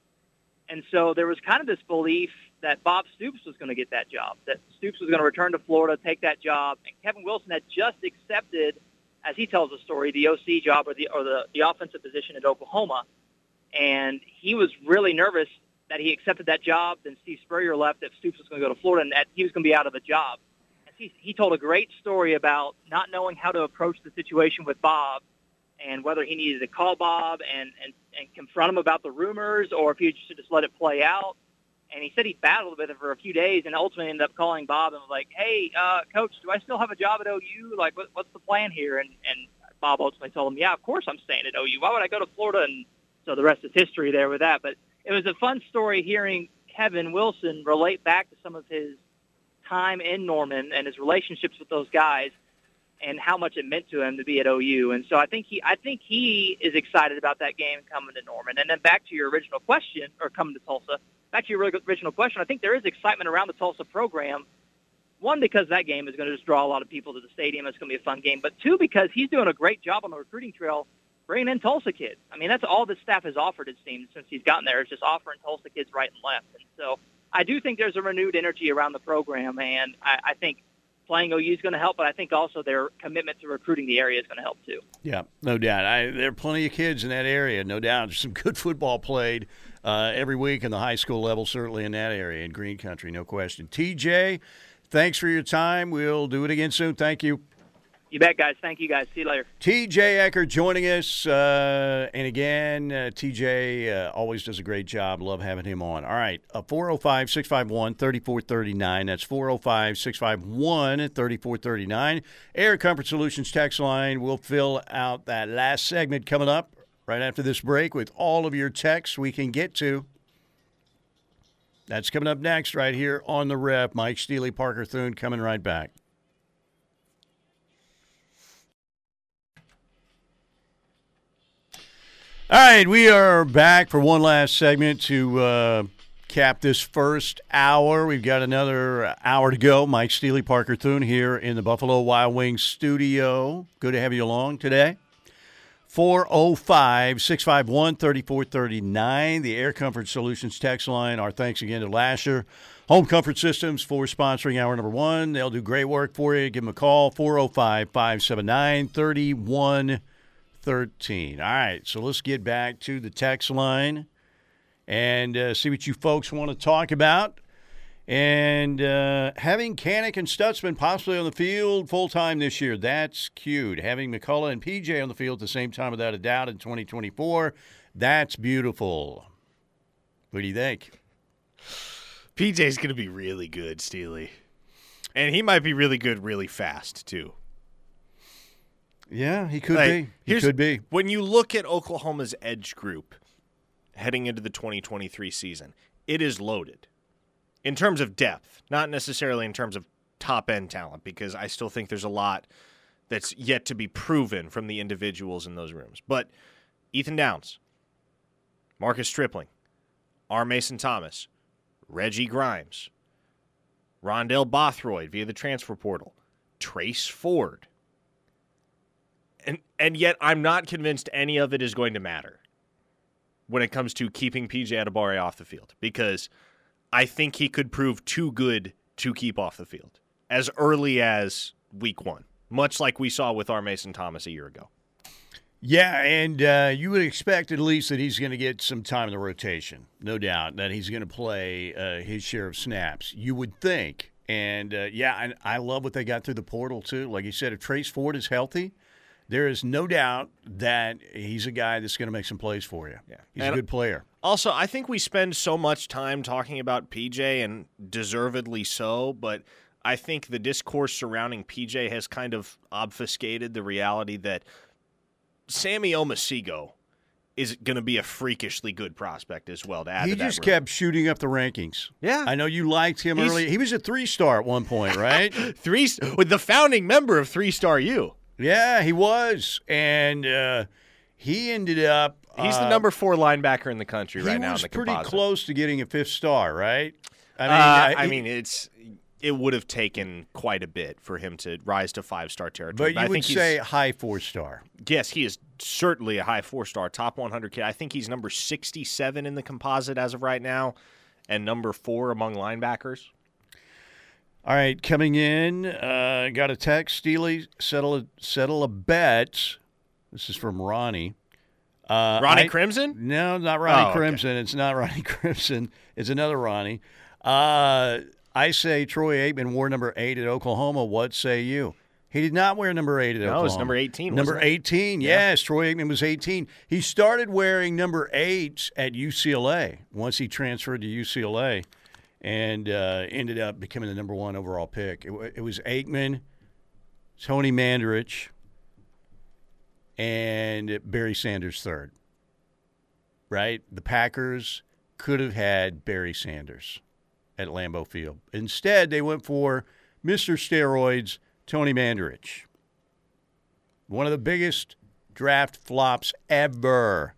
and so there was kind of this belief that Bob Stoops was going to get that job, that Stoops was going to return to Florida, take that job, and Kevin Wilson had just accepted as he tells the story, the OC job or the or the, the offensive position at Oklahoma, and he was really nervous that he accepted that job. Then Steve Spurrier left. That Stoops was going to go to Florida, and that he was going to be out of a job. And he, he told a great story about not knowing how to approach the situation with Bob, and whether he needed to call Bob and and, and confront him about the rumors, or if he should just let it play out and he said he battled with it for a few days, and ultimately ended up calling Bob and was like, "Hey, uh, coach, do I still have a job at OU? Like, what, what's the plan here?" And and Bob ultimately told him, "Yeah, of course I'm staying at OU. Why would I go to Florida?" And so the rest is history there with that. But it was a fun story hearing Kevin Wilson relate back to some of his time in Norman and his relationships with those guys and how much it meant to him to be at OU. And so I think he I think he is excited about that game coming to Norman. And then back to your original question or coming to Tulsa back to your original question, I think there is excitement around the Tulsa program. One, because that game is going to just draw a lot of people to the stadium. It's going to be a fun game. But two, because he's doing a great job on the recruiting trail bringing in Tulsa kids. I mean, that's all the staff has offered, it seems, since he's gotten there, is just offering Tulsa kids right and left. And so I do think there's a renewed energy around the program, and I, I think playing OU is going to help, but I think also their commitment to recruiting the area is going to help too. Yeah, no doubt. I, there are plenty of kids in that area, no doubt. There's some good football played uh, every week in the high school level, certainly in that area in Green Country, no question. TJ, thanks for your time. We'll do it again soon. Thank you. You bet, guys. Thank you, guys. See you later. TJ Eckert joining us. Uh, and again, uh, TJ uh, always does a great job. Love having him on. All right. 405 651 3439. That's 405 651 3439. Air Comfort Solutions text line. We'll fill out that last segment coming up right after this break with all of your texts we can get to. That's coming up next, right here on the ref. Mike Steely, Parker Thune, coming right back. All right, we are back for one last segment to uh, cap this first hour. We've got another hour to go. Mike Steely, Parker Thune here in the Buffalo Wild Wings studio. Good to have you along today. 405 651 3439. The Air Comfort Solutions text line. Our thanks again to Lasher Home Comfort Systems for sponsoring hour number one. They'll do great work for you. Give them a call 405 579 3113. All right, so let's get back to the text line and uh, see what you folks want to talk about. And uh, having Kanak and Stutsman possibly on the field full time this year, that's cute. Having McCullough and PJ on the field at the same time, without a doubt, in 2024, that's beautiful. What do you think? PJ's going to be really good, Steely. And he might be really good really fast, too. Yeah, he could Like, be. He could be. When you look at Oklahoma's edge group heading into the 2023 season, it is loaded in terms of depth, not necessarily in terms of top end talent, because I still think there's a lot that's yet to be proven from the individuals in those rooms. But Ethan Downs, Marcus Stripling, R. Mason Thomas, Reggie Grimes, Rondell Bothroyd via the transfer portal, Trace Ford. And and yet I'm not convinced any of it is going to matter when it comes to keeping PJ Adebawore off the field because I think he could prove too good to keep off the field as early as week 1, much like we saw with R. Mason Thomas a year ago. Yeah, and uh, you would expect at least that he's going to get some time in the rotation, no doubt, that he's going to play uh, his share of snaps. You would think. And uh, yeah, and I love what they got through the portal, too. Like you said, if Trace Ford is healthy, there is no doubt that he's a guy that's going to make some plays for you. Yeah. He's And- a good player. Also, I think we spend so much time talking about PJ and deservedly so, but I think the discourse surrounding PJ has kind of obfuscated the reality that Sammy Omosigho is going to be a freakishly good prospect as well to add He to that just room. kept shooting up the rankings. Yeah. I know you liked him He's- early. He was a three star at one point, right? three with the founding member of Three Star U. yeah, he was. And uh, he ended up. He's the uh, number four linebacker in the country right now He was pretty composite. close to getting a fifth star, right? I I mean, uh, I he- mean, it's it would have taken quite a bit for him to rise to five star territory. but you I would say high four star. Yes, he is certainly a high four star, top 100 kid. I think he's number 67 in the composite as of right now, and number four among linebackers. All right, coming in, uh, got a text. Steely, settle a, settle a bet. This is from Ronnie. Uh, Ronnie I- Crimson? No, not Ronnie Oh, okay. Crimson. It's not Ronnie Crimson. It's another Ronnie. Uh, I say Troy Aikman wore number eight at Oklahoma. What say you? He did not wear number eight at Oklahoma. No, it was number 18, Number wasn't it? 18, yes. Troy Aikman was 18. He started wearing number eight at UCLA once he transferred to UCLA and uh, ended up becoming the number one overall pick. It, it was Aikman, Tony Mandarich, and Barry Sanders third. Right? The Packers could have had Barry Sanders at Lambeau Field. Instead, they went for Mr. Steroids, Tony Mandarich. One of the biggest draft flops ever.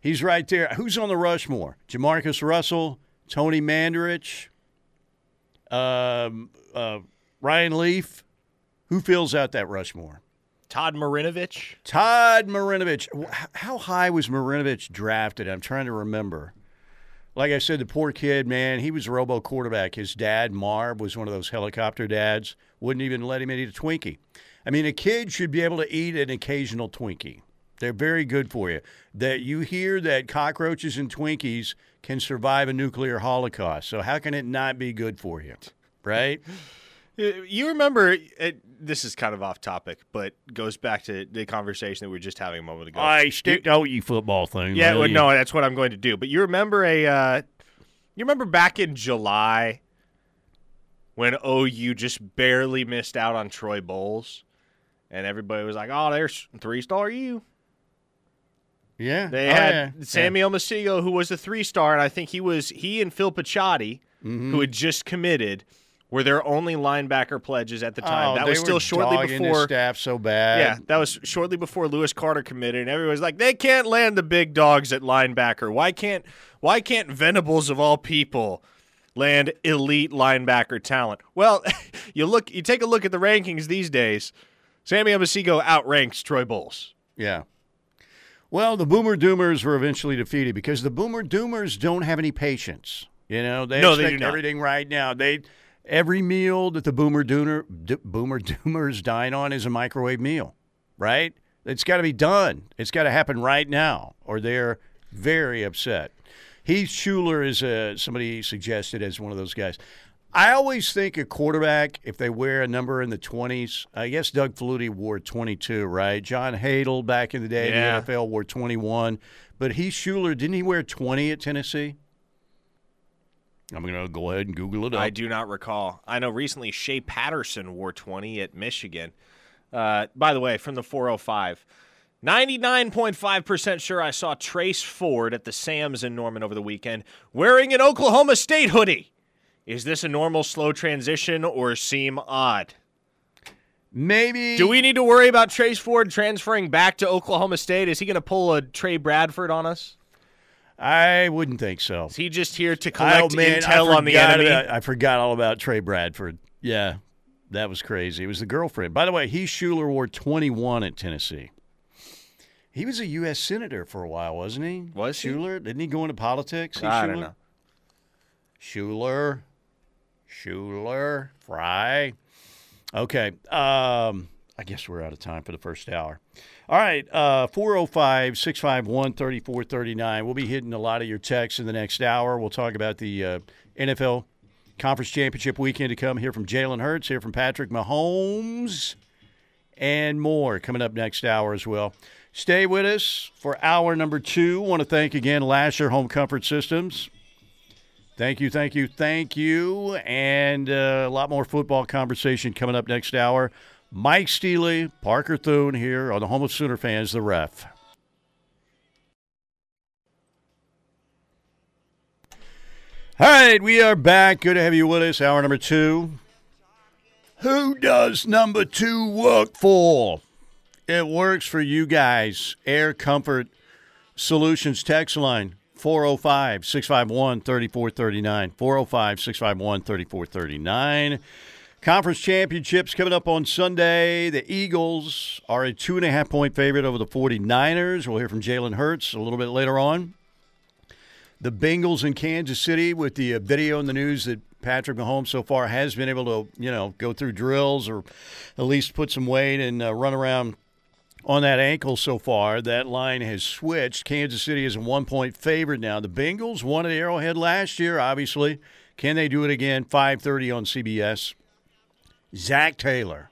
He's right there. Who's on the Rushmore? Jamarcus Russell, Tony Mandarich, um, uh, Ryan Leaf. Who fills out that Rushmore? Todd Marinovich. Todd Marinovich. How high was Marinovich drafted? I'm trying to remember. Like I said, the poor kid, man, he was a robo quarterback. His dad, Marv, was one of those helicopter dads. Wouldn't even let him eat a Twinkie. I mean, a kid should be able to eat an occasional Twinkie. They're very good for you. That you hear that cockroaches and Twinkies can survive a nuclear holocaust. So how can it not be good for you? Right? You remember, it, this is kind of off topic, but goes back to the conversation that we were just having a moment ago. I stick to you football thing. Yeah, will well, no, that's what I'm going to do. But you remember a, uh, you remember back in July when OU just barely missed out on Troy Bowles, and everybody was like, "Oh, there's three star U." Yeah. They Oh, had yeah. Sammy Omosigho, who was a three star, and I think he was he and Phil Picciotti, Mm-hmm. who had just committed, were their only linebacker pledges at the time. Oh, that was still shortly before. staff so bad. Yeah, that was shortly before Lewis Carter committed, and everyone's like, they can't land the big dogs at linebacker. Why can't why can't Venables of all people land elite linebacker talent? Well, you look you take a look at the rankings these days. Sammy Omosigho outranks Troy Bowles. Yeah. Well, the Boomer Doomers were eventually defeated because the Boomer Doomers don't have any patience. You know, they No, expect not. everything right now. They every meal that the Boomer Doomer D- Boomer Doomers dine on is a microwave meal, right? It's got to be done. It's got to happen right now, or they're very upset. Heath Shuler is uh, somebody suggested as one of those guys. I always think a quarterback, if they wear a number in the 20s, I guess Doug Flutie wore 22, right? John Hadl back in the day Yeah. in the NFL wore 21. But Heath Shuler, didn't he wear 20 at Tennessee? I'm going to go ahead and Google it up. I do not recall. I know recently Shea Patterson wore 20 at Michigan. Uh, by the way, from the 405, 99.5% sure I saw Trace Ford at the Sam's in Norman over the weekend wearing an Oklahoma State hoodie. Is this a normal slow transition or seem odd? Maybe. Do we need to worry about Trace Ford transferring back to Oklahoma State? Is he going to pull a Tre Bradford on us? I wouldn't think so. Is he just here to Oh, collect man, intel on the enemy? about- I forgot all about Tre Bradford. Yeah, that was crazy. It was the girlfriend. By the way, Heath Shuler wore 21 at Tennessee. He was a U.S. senator for a while, wasn't he? Was he? Shuler? Didn't he go into politics? Heath I don't Shuler? know. Shuler, Shuler, Fry. Okay. Um, I guess we're out of time for the first hour. All right. Uh, 405 651 3439. We'll be hitting a lot of your texts in the next hour. We'll talk about the uh, NFL Conference Championship weekend to come. Hear from Jalen Hurts, hear from Patrick Mahomes, and more coming up next hour as well. Stay with us for hour number two. Want to thank again Lasher Home Comfort Systems. Thank you, thank you, thank you. And uh, a lot more football conversation coming up next hour. Mike Steely, Parker Thune here on the Home of Sooner Fans, the ref. All right, we are back. Good to have you with us. Hour number two. Who does number two work for? It works for you guys. Air Comfort Solutions text line 405 651 3439. 405 651 3439. Conference championships coming up on Sunday. The Eagles are a two and a half point favorite over the 49ers. We'll hear from Jalen Hurts a little bit later on. The Bengals in Kansas City with the uh, video in the news that Patrick Mahomes so far has been able to, you know, go through drills or at least put some weight and uh, run around on that ankle so far. That line has switched. Kansas City is a one point favorite now. The Bengals won at Arrowhead last year, obviously. Can they do it again? 5:30 on CBS. Zac Taylor.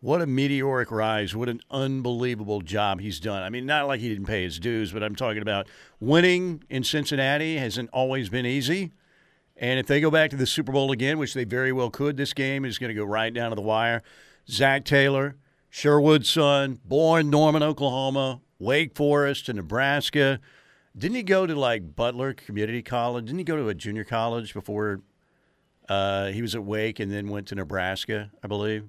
What a meteoric rise. What an unbelievable job he's done. I mean, not like he didn't pay his dues, but I'm talking about winning in Cincinnati hasn't always been easy. And if they go back to the Super Bowl again, which they very well could, this game is going to go right down to the wire. Zac Taylor, Sherwood's son, born Norman, Oklahoma, Wake Forest to Nebraska. Didn't he go to like Butler Community College? Didn't he go to a junior college before uh, he was at Wake and then went to Nebraska, I believe?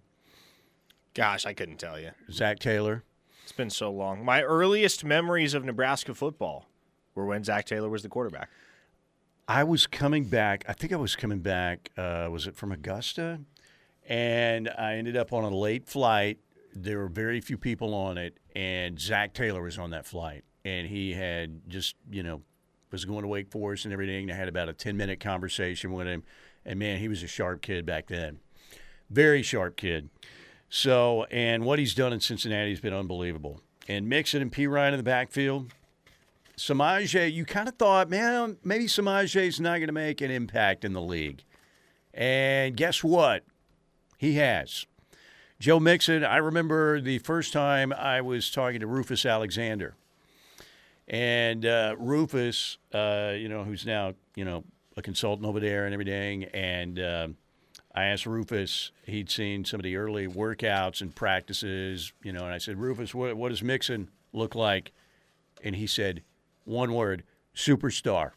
Gosh, I couldn't tell you. Zac Taylor. It's been so long. My earliest memories of Nebraska football were when Zac Taylor was the quarterback. I was coming back. I think I was coming back. Uh, was it from Augusta? And I ended up on a late flight. There were very few people on it, and Zac Taylor was on that flight, and he had just you know was going to Wake Forest and everything. I had about a ten minute conversation with him, and man, he was a sharp kid back then, very sharp kid. So, and what he's done in Cincinnati has been unbelievable. And Mixon and Perine in the backfield. Samaje, you kind of thought, man, maybe Samaje's not going to make an impact in the league. And guess what? He has. Joe Mixon, I remember the first time I was talking to Rufus Alexander. And uh, Rufus, uh, you know, who's now, you know, a consultant over there and everything. And uh, I asked Rufus, he'd seen some of the early workouts and practices, you know, and I said, Rufus, what, what does Mixon look like? And he said, one word, superstar.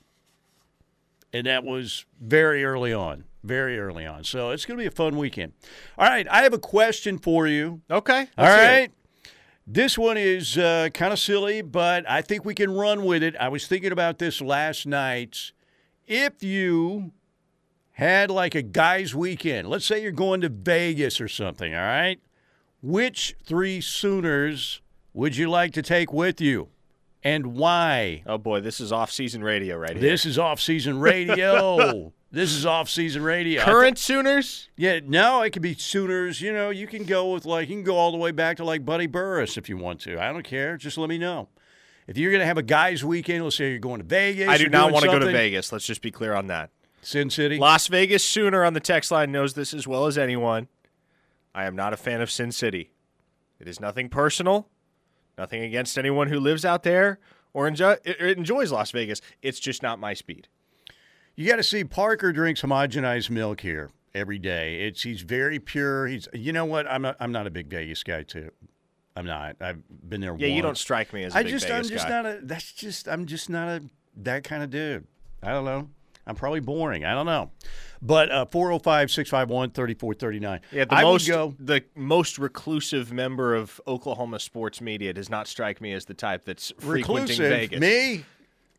And that was very early on, very early on. So it's going to be a fun weekend. All right, I have a question for you. Okay. All it. This one is uh, kind of silly, but I think we can run with it. I was thinking about this last night. If you had like a guy's weekend, let's say you're going to Vegas or something, all right? Which three Sooners would you like to take with you? and why. Oh boy, this is off-season radio right here. This is off-season radio. this is off-season radio. Current Sooners? Yeah, no, it could be Sooners. You know, you can go with like you can go all the way back to like Buddy Burris if you want to. I don't care. Just let me know. If you're going to have a guys' weekend, let's say you're going to Vegas. I do not want to go to Vegas. Let's just be clear on that. Sin City. Las Vegas Sooner on the text line knows this as well as anyone. I am not a fan of Sin City. It is nothing personal, nothing against anyone who lives out there or enjoy, it- it enjoys Las Vegas. It's just not my speed. You got to see Parker drinks homogenized milk here every day. It's he's very pure. He's you know what? I'm not, I'm not a big Vegas guy too. I'm not. I've been there. Yeah, you don't strike me as a I big just Vegas I'm just guy. not a. That's just I'm just not a that kind of dude. I don't know. I'm probably boring. I don't know. But uh, 405 651 3439. yeah, the I most go. the most reclusive member of Oklahoma sports media does not strike me as the type that's frequenting Reclusive. Vegas. Me?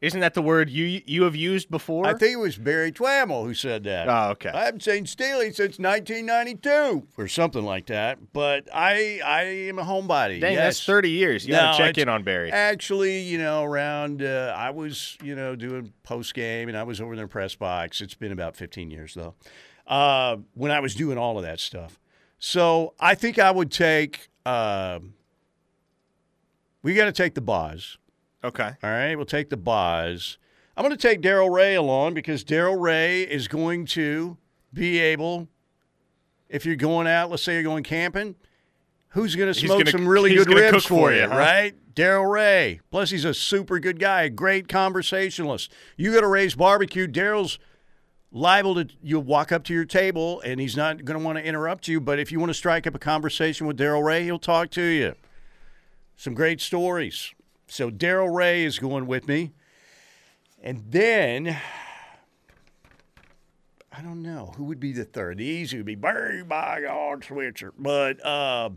Isn't that the word you you have used before? I think it was Barry Tramel who said that. Oh, okay. I haven't seen Steely since 1992 or something like that. But I I am a homebody. Dang, yes. that's 30 years. You No, to check in on Barry. Actually, you know, around uh, I was, you know, doing post game and I was over in the press box. It's been about 15 years though. Uh, when I was doing all of that stuff. So I think I would take. Uh, we got to take the Boz. Okay. All right, we'll take the Boz. I'm going to take Daryl Ray along because Daryl Ray is going to be able, if you're going out, let's say you're going camping, who's going to smoke gonna- some really good ribs for you, you, huh? right? Daryl Ray. Plus, he's a super good guy, a great conversationalist. You go to Ray's Barbecue, Daryl's liable to you'll walk up to your table and he's not going to want to interrupt you but if you want to strike up a conversation with daryl ray he'll talk to you some great stories so daryl ray is going with me and then i don't know who would be the third the easy would be barry by god switzer but um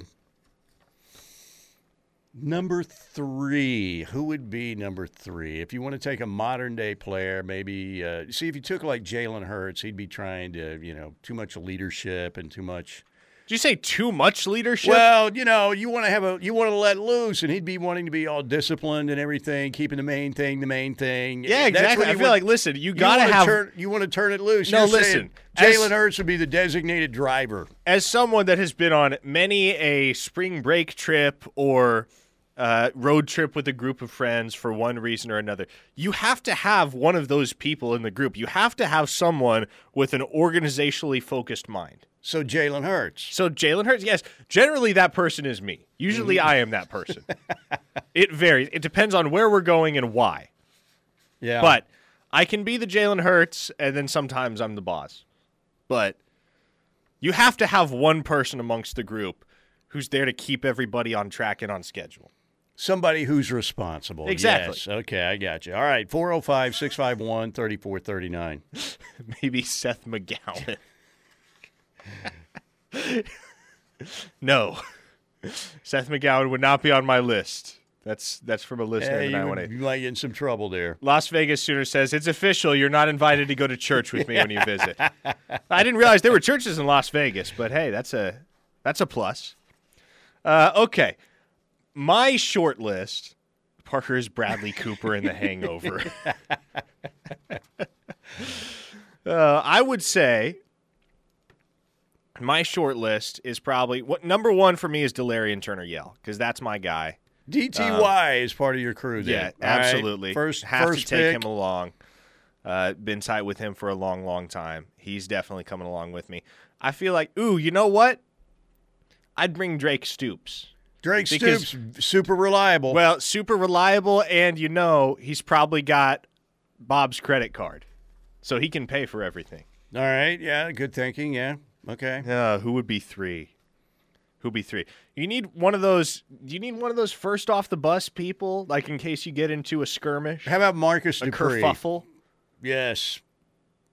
Number three, who would be number three? If you want to take a modern day player, maybe uh, see if you took like Jalen Hurts, he'd be trying to, you know, too much leadership and too much. Did you say too much leadership? Well, you know, you want to have a, you want to let loose, and he'd be wanting to be all disciplined and everything, keeping the main thing the main thing. yeah, That's exactly. I feel want- like listen, you you got to wanna have turn, you want to turn it loose. No, You're listen, Jalen Hurts would be the designated driver. as someone that has been on many a spring break trip or uh, road trip with a group of friends for one reason or another, you have to have one of those people in the group. You have to have someone with an organizationally focused mind. So Jalen Hurts. So Jalen Hurts, yes, generally that person is me. Usually Mm-hmm. I am that person. it varies. It depends on where we're going and why. Yeah, But I can be the Jalen Hurts, and then sometimes I'm the boss. But you have to have one person amongst the group who's there to keep everybody on track and on schedule. Somebody who's responsible. Exactly. Yes. Okay, I got you. All right, 405 651 3439. Maybe Seth McGowan. no. Seth McGowan would not be on my list. That's that's from a listener Hey, you, want you might get in some trouble there. Las Vegas Sooner says it's official. You're not invited to go to church with me when you visit. I didn't realize there were churches in Las Vegas, but hey, that's a that's a plus. Uh, okay, my short list. Parker is Bradley Cooper in The Hangover. uh, I would say my short list is probably what number one for me is Delarrin Turner Yell because that's my guy. DTY is part of your crew Yeah. All right? absolutely. First, have first to take pick. him along. Uh, been tight with him for a long, long time. He's definitely coming along with me. I feel like, ooh, you know what? I'd bring Drake Stoops. Drake because- Stoops, super reliable. Well, super reliable, and you know he's probably got Bob's credit card, so he can pay for everything. All right, yeah, good thinking. Yeah, okay. Uh, who would be three? Who'd be three? You need one of those. Do you need one of those first off the bus people, like in case you get into a skirmish, How about Marcus a Dupree? kerfuffle? Yes.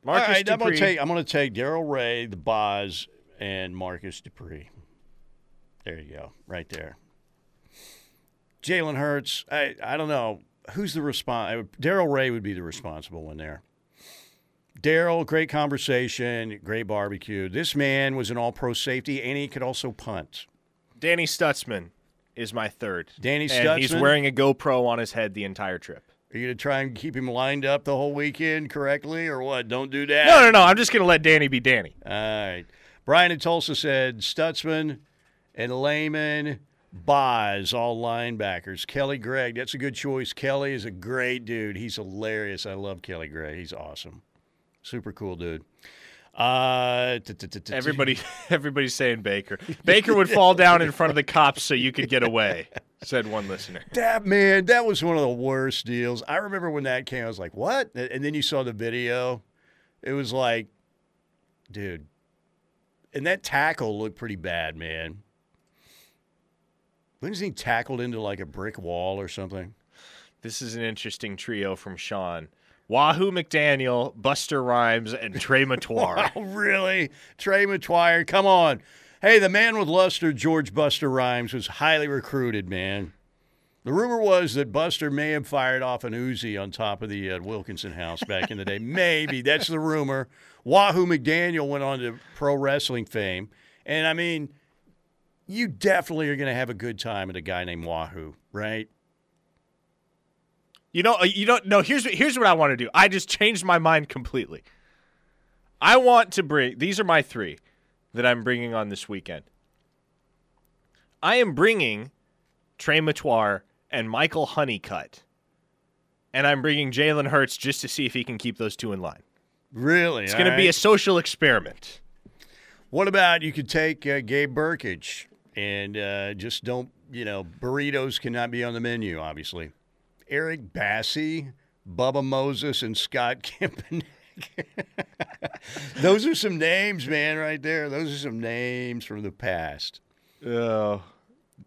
Marcus All right, I'm gonna Dupree. take. I'm gonna take Daryl Ray, the Boz, and Marcus Dupree. There you go, right there. Jalen Hurts. I I don't know who's the response. Daryl Ray would be the responsible one there. Daryl, great conversation, great barbecue. This man was an All-Pro safety, and he could also punt. Danny Stutsman. is my third. Danny and he's wearing a GoPro on his head the entire trip. Are you going to try and keep him lined up the whole weekend correctly or what? Don't do that. No, no, no. I'm just going to let Danny be Danny. All right. Brian in Tulsa said Stutsman and Lehman, Boz, all linebackers. Kelly Gregg, that's a good choice. Kelly is a great dude. He's hilarious. I love Kelly Gregg. He's awesome. Super cool dude. Uh, t- t- t- t- Everybody, everybody's saying Baker. Baker would fall down in front of the cops so you could get away. Said one listener. That man, that was one of the worst deals. I remember when that came, I was like, "What?" And then you saw the video. It was like, dude, and that tackle looked pretty bad, man. When is he tackled into like a brick wall or something? This is an interesting trio from Sean. Wahoo McDaniel, Buster Rhymes, and Trey Metoyer. Oh, really? Trey Metoyer, come on. Hey, the man with luster, George Buster Rhymes, was highly recruited, man. The rumor was that Buster may have fired off an Uzi on top of the uh, Wilkinson house back in the day. Maybe. That's the rumor. Wahoo McDaniel went on to pro wrestling fame. And I mean, you definitely are going to have a good time at a guy named Wahoo, right? You know, uh, you don't know. Here's here's what I want to do. I just changed my mind completely. I want to bring. These are my three that I'm bringing on this weekend. I am bringing Trey Metoyer and Michael Honeycutt, and I'm bringing Jalen Hurts just to see if he can keep those two in line. Really? It's going to be a social experiment. What about you could take uh, Gabe Brkic and uh, just don't, you know, burritos cannot be on the menu, obviously. Eric Bassey, Bubba Moses, and Scott Kempenek. Those are some names, man, right there. Those are some names from the past. Oh,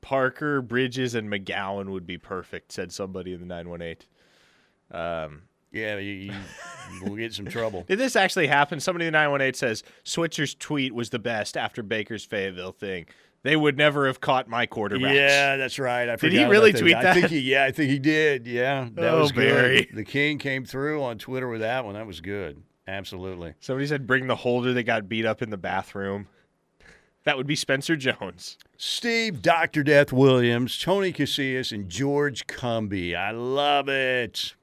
Parker, Bridges, and McGowan would be perfect," said somebody in the nine one eight. Um, Yeah, you, you will get some trouble. Did this actually happen? Somebody in the 918 says Switzer's tweet was the best after Baker's Fayetteville thing. They would never have caught my quarterback. Yeah, that's right. I Did he really tweet I that? think he, yeah, I think he did. Yeah, that Oh, was good. The King came through on Twitter with that one. That was good. Absolutely. Somebody said bring the holder that got beat up in the bathroom. That would be Spencer Jones. Steve, Dr. Death Williams, Tony Casillas, and George Cumby. I love it.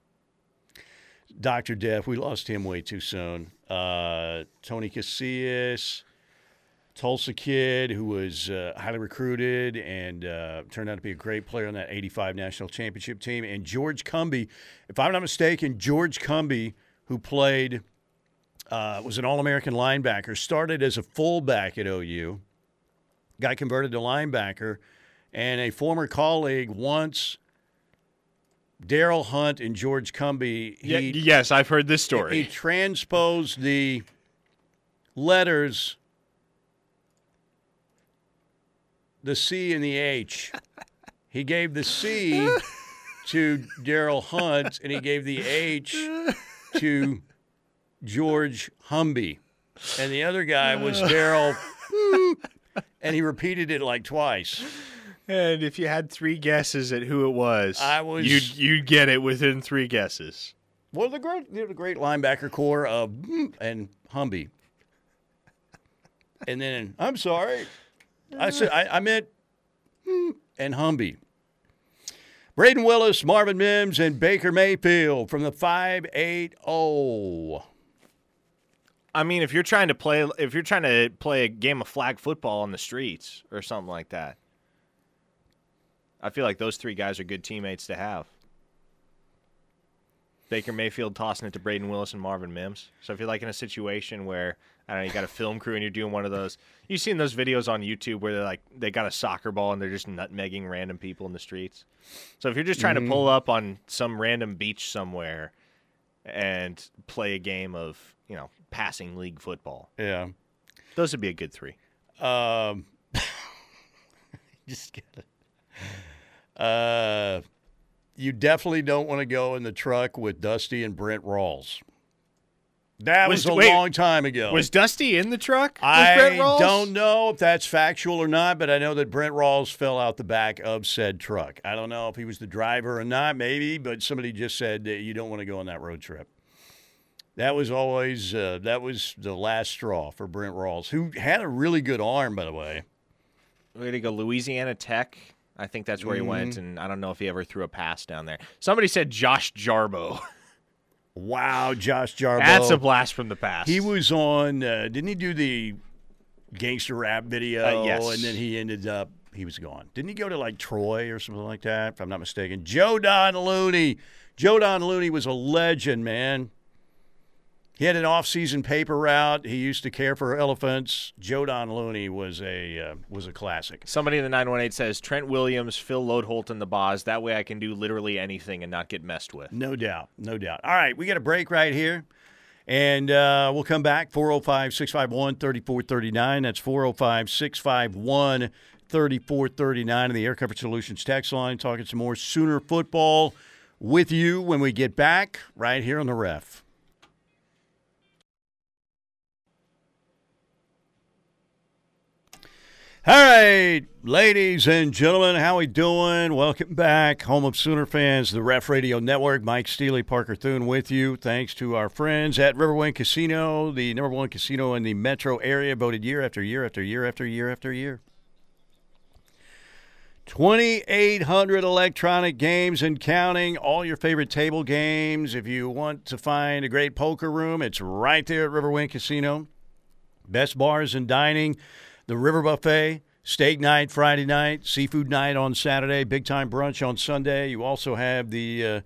Dr. Death, we lost him way too soon. Uh, Tony Casillas, Tulsa kid who was uh, highly recruited and uh, turned out to be a great player on that 85 national championship team. And George Cumby, if I'm not mistaken, George Cumby, who played, uh, was an All American linebacker, started as a fullback at OU got converted to linebacker, and a former colleague once, Daryl Hunt and George Cumby, he, yes, I've heard this story. he transposed the letters, the C and the H. He gave the C to Daryl Hunt, and he gave the H to George Humby. And the other guy was Daryl, and he repeated it like twice. and if you had three guesses at who it was, I was- you'd you'd get it within three guesses. Well, the great, the great linebacker core of and Humby. And then I'm sorry, I said I, I meant and Humby. Brayden Willis, Marvin Mims, and Baker Mayfield from the five eight zero. I mean, if you're trying to play, if you're trying to play a game of flag football on the streets or something like that, I feel like those three guys are good teammates to have. Baker Mayfield tossing it to Brayden Willis and Marvin Mims. So if you're like in a situation where I don't know, you got a film crew and you're doing one of those, you've seen those videos on YouTube where they're like they got a soccer ball and they're just nutmegging random people in the streets. So if you're just trying to pull up on some random beach somewhere and play a game of you know passing league football, Yeah. those would be a good three. Um, just get it. Uh, you definitely don't want to go in the truck with Dusty and Brent Rawls. That was, Was- a wait, long time ago. Was Dusty in the truck? with I Brent Rawls? don't know if that's factual or not, but I know that Brent Rawls fell out the back of said truck. I don't know if he was the driver or not, maybe, but somebody just said that you don't want to go on that road trip. That was always uh, that was the last straw for Brent Rawls, who had a really good arm, by the way. Way to go, Louisiana Tech. I think that's where he went, and I don't know if he ever threw a pass down there. Somebody said Josh Jarboe. Wow, Josh Jarboe. That's a blast from the past. He was on. Uh, didn't he do the gangster rap video? Uh, yes. And then he ended up. He was gone. Didn't he go to like Troy or something like that? If I'm not mistaken. Joe Don Looney. Joe Don Looney was a legend, man. He had an off-season paper route. He used to care for elephants. Joe Don Looney was a uh, was a classic. Somebody in the 918 says Trent Williams, Phil Loadholt, and the Boz. That way I can do literally anything and not get messed with. No doubt. No doubt. All right, we got a break right here. And uh, we'll come back 405 651 3439. That's 405 651 3439 in the Air Comfort Solutions text line. Talking some more Sooner football with you when we get back right here on the ref. All right, ladies and gentlemen, how we doing? Welcome back, home of Sooner fans, the Ref Radio Network. Mike Steely, Parker Thune with you. Thanks to our friends at Riverwind Casino, the number one casino in the metro area, voted year after year after year after year after year. 2,800 electronic games and counting, all your favorite table games. If you want to find a great poker room, it's right there at Riverwind Casino. Best bars and dining the River Buffet, steak night Friday night, seafood night on Saturday, big time brunch on Sunday. You also have the uh,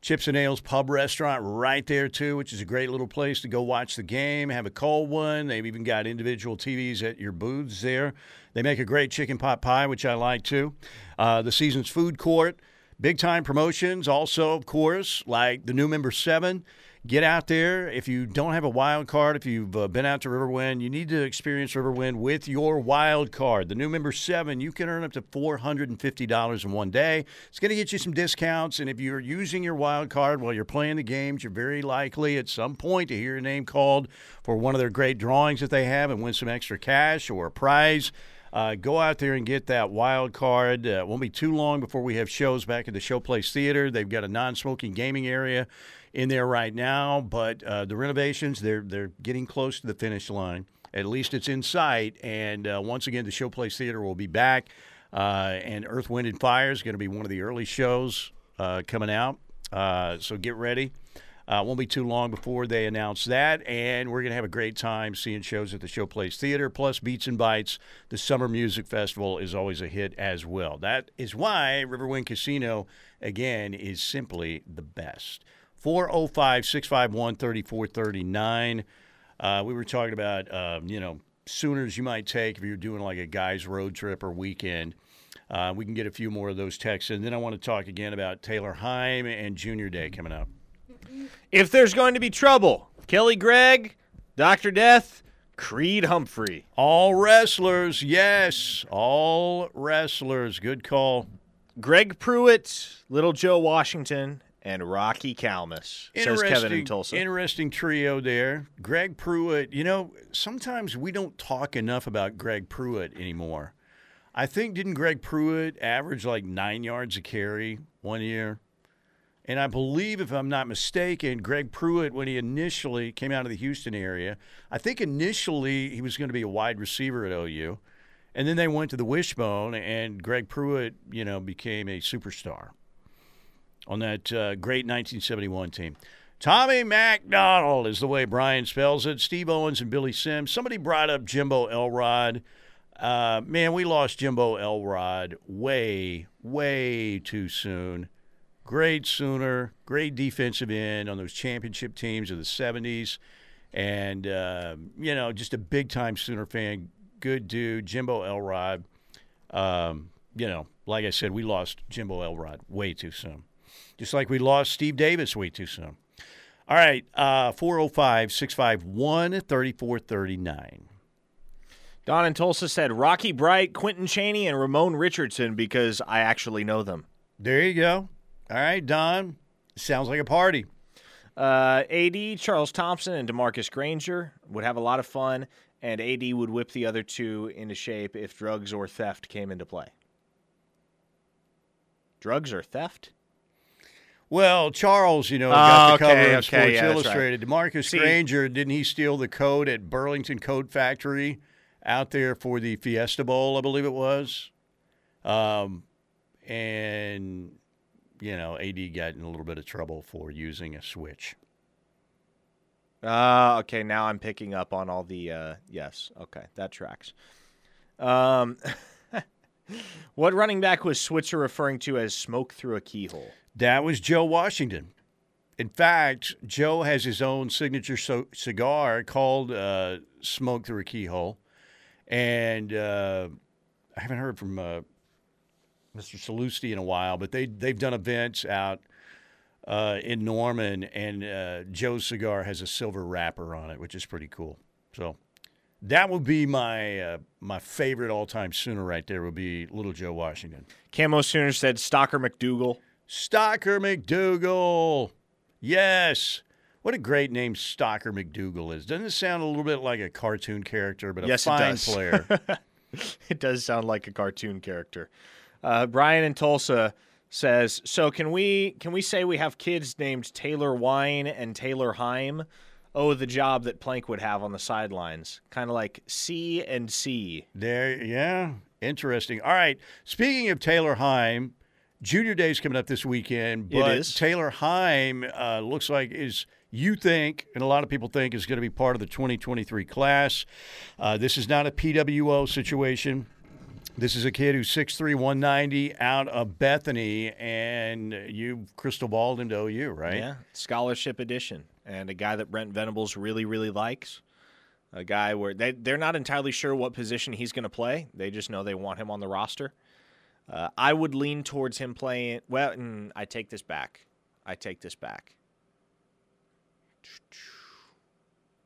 Chips and Ales Pub Restaurant right there, too, which is a great little place to go watch the game, have a cold one. They've even got individual TVs at your booths there. They make a great chicken pot pie, which I like, too. Uh, the Seasons Food Court, big time promotions, also, of course, like the new member seven get out there. If you don't have a wild card, if you've uh, been out to Riverwind, you need to experience Riverwind with your wild card. The new member seven, you can earn up to $450 in one day. It's going to get you some discounts. And if you're using your wild card while you're playing the games, you're very likely at some point to hear your name called for one of their great drawings that they have and win some extra cash or a prize. Uh, go out there and get that wild card. Uh, it won't be too long before we have shows back at the Showplace Theater. They've got a non-smoking gaming area in there right now, but uh, the renovations they're they're getting close to the finish line. At least it's in sight. And uh, once again, the Showplace Theater will be back. Uh, and Earth, Wind, and Fire is going to be one of the early shows uh, coming out. Uh, so get ready. Uh, won't be too long before they announce that, and we're going to have a great time seeing shows at the Showplace Theater. Plus, Beats and Bites, the Summer Music Festival, is always a hit as well. That is why Riverwind Casino, again, is simply the best. 405 651 3439. Uh, we were talking about, um, you know, Sooners you might take if you're doing like a guy's road trip or weekend. Uh, we can get a few more of those texts. And then I want to talk again about Taylor Heim and Junior Day coming up. If there's going to be trouble, Kelly Gregg, Dr. Death, Creed Humphrey. All wrestlers, yes. All wrestlers. Good call. Greg Pruitt, Little Joe Washington, and Rocky Calmus, says Kevin in Tulsa. Interesting trio there. Greg Pruitt, you know, sometimes we don't talk enough about Greg Pruitt anymore. I think, didn't Greg Pruitt average like nine yards a carry one year? And I believe, if I'm not mistaken, Greg Pruitt, when he initially came out of the Houston area, I think initially he was going to be a wide receiver at OU. And then they went to the wishbone, and Greg Pruitt, you know, became a superstar on that uh, great 1971 team. Tommy McDonald is the way Brian spells it. Steve Owens and Billy Sims. Somebody brought up Jimbo Elrod. Uh, man, we lost Jimbo Elrod way, way too soon. Great Sooner, great defensive end on those championship teams of the 70s. And, uh, you know, just a big time Sooner fan. Good dude. Jimbo Elrod. Um, you know, like I said, we lost Jimbo Elrod way too soon just like we lost Steve Davis way too soon. All right, uh, 405 651 3439. Don in Tulsa said Rocky Bright, Quentin Cheney, and Ramon Richardson because I actually know them. There you go. All right, Don. Sounds like a party. Uh, AD, Charles Thompson, and Demarcus Granger would have a lot of fun, and AD would whip the other two into shape if drugs or theft came into play. Drugs or theft? Well, Charles, you know, got Oh, the cover okay, of okay, Sports yeah, that's right. Illustrated. Demarcus See- Granger, didn't he steal the code at Burlington Coat Factory out there for the Fiesta Bowl, I believe it was? Um, and you know, AD got in a little bit of trouble for using a switch. Uh, okay, now I'm picking up on all the uh, yes. Okay, that tracks. Um, what running back was Switzer referring to as smoke through a keyhole? That was Joe Washington. In fact, Joe has his own signature so- cigar called uh, "Smoke Through a Keyhole," and uh, I haven't heard from uh, Mr. Salusti in a while, but they they've done events out uh, in Norman, and uh, Joe's cigar has a silver wrapper on it, which is pretty cool. So that would be my uh, my favorite all time Sooner right there. Would be Little Joe Washington. Camo Sooner said Stockar McDougle. Stockar McDougle. Yes. What a great name Stockar McDougle is. Doesn't it sound a little bit like a cartoon character, but a Yes, it fine does. player? it does sound like a cartoon character. Uh, Brian in Tulsa says, "So can we can we say we have kids named Taylor Wine and Taylor Heim? Oh, the job that Plank would have on the sidelines, kind of like C and C. There, yeah, interesting. All right. Speaking of Taylor Heim, Junior Day is coming up this weekend, It but is. Taylor Heim uh, looks like is you think, and a lot of people think, is going to be part of the 2023 class. Uh, this is not a PWO situation. This is a kid who's 6'3", 190 out of Bethany, and you crystal balled him to OU, right? Yeah, scholarship edition, and a guy that Brent Venables really really likes. A guy where they they're not entirely sure what position he's going to play. They just know they want him on the roster. Uh, I would lean towards him playing. Well, I take this back. I take this back.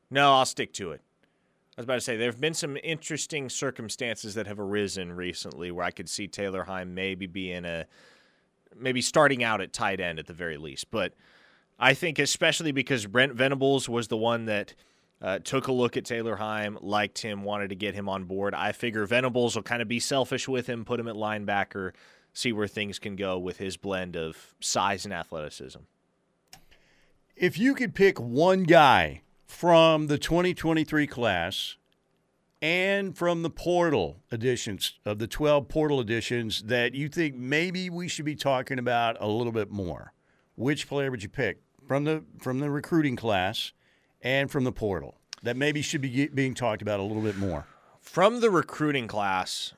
No, I'll stick to it. I was about to say there have been some interesting circumstances that have arisen recently where I could see Taylor Heim maybe being a maybe starting out at tight end at the very least. But I think especially because Brent Venables was the one that uh, took a look at Taylor Heim, liked him, wanted to get him on board. I figure Venables will kind of be selfish with him, put him at linebacker, see where things can go with his blend of size and athleticism. If you could pick one guy from the 2023 class and from the portal editions of the 12 portal editions that you think maybe we should be talking about a little bit more, which player would you pick from the from the recruiting class and from the portal that maybe should be being talked about a little bit more? From the recruiting class,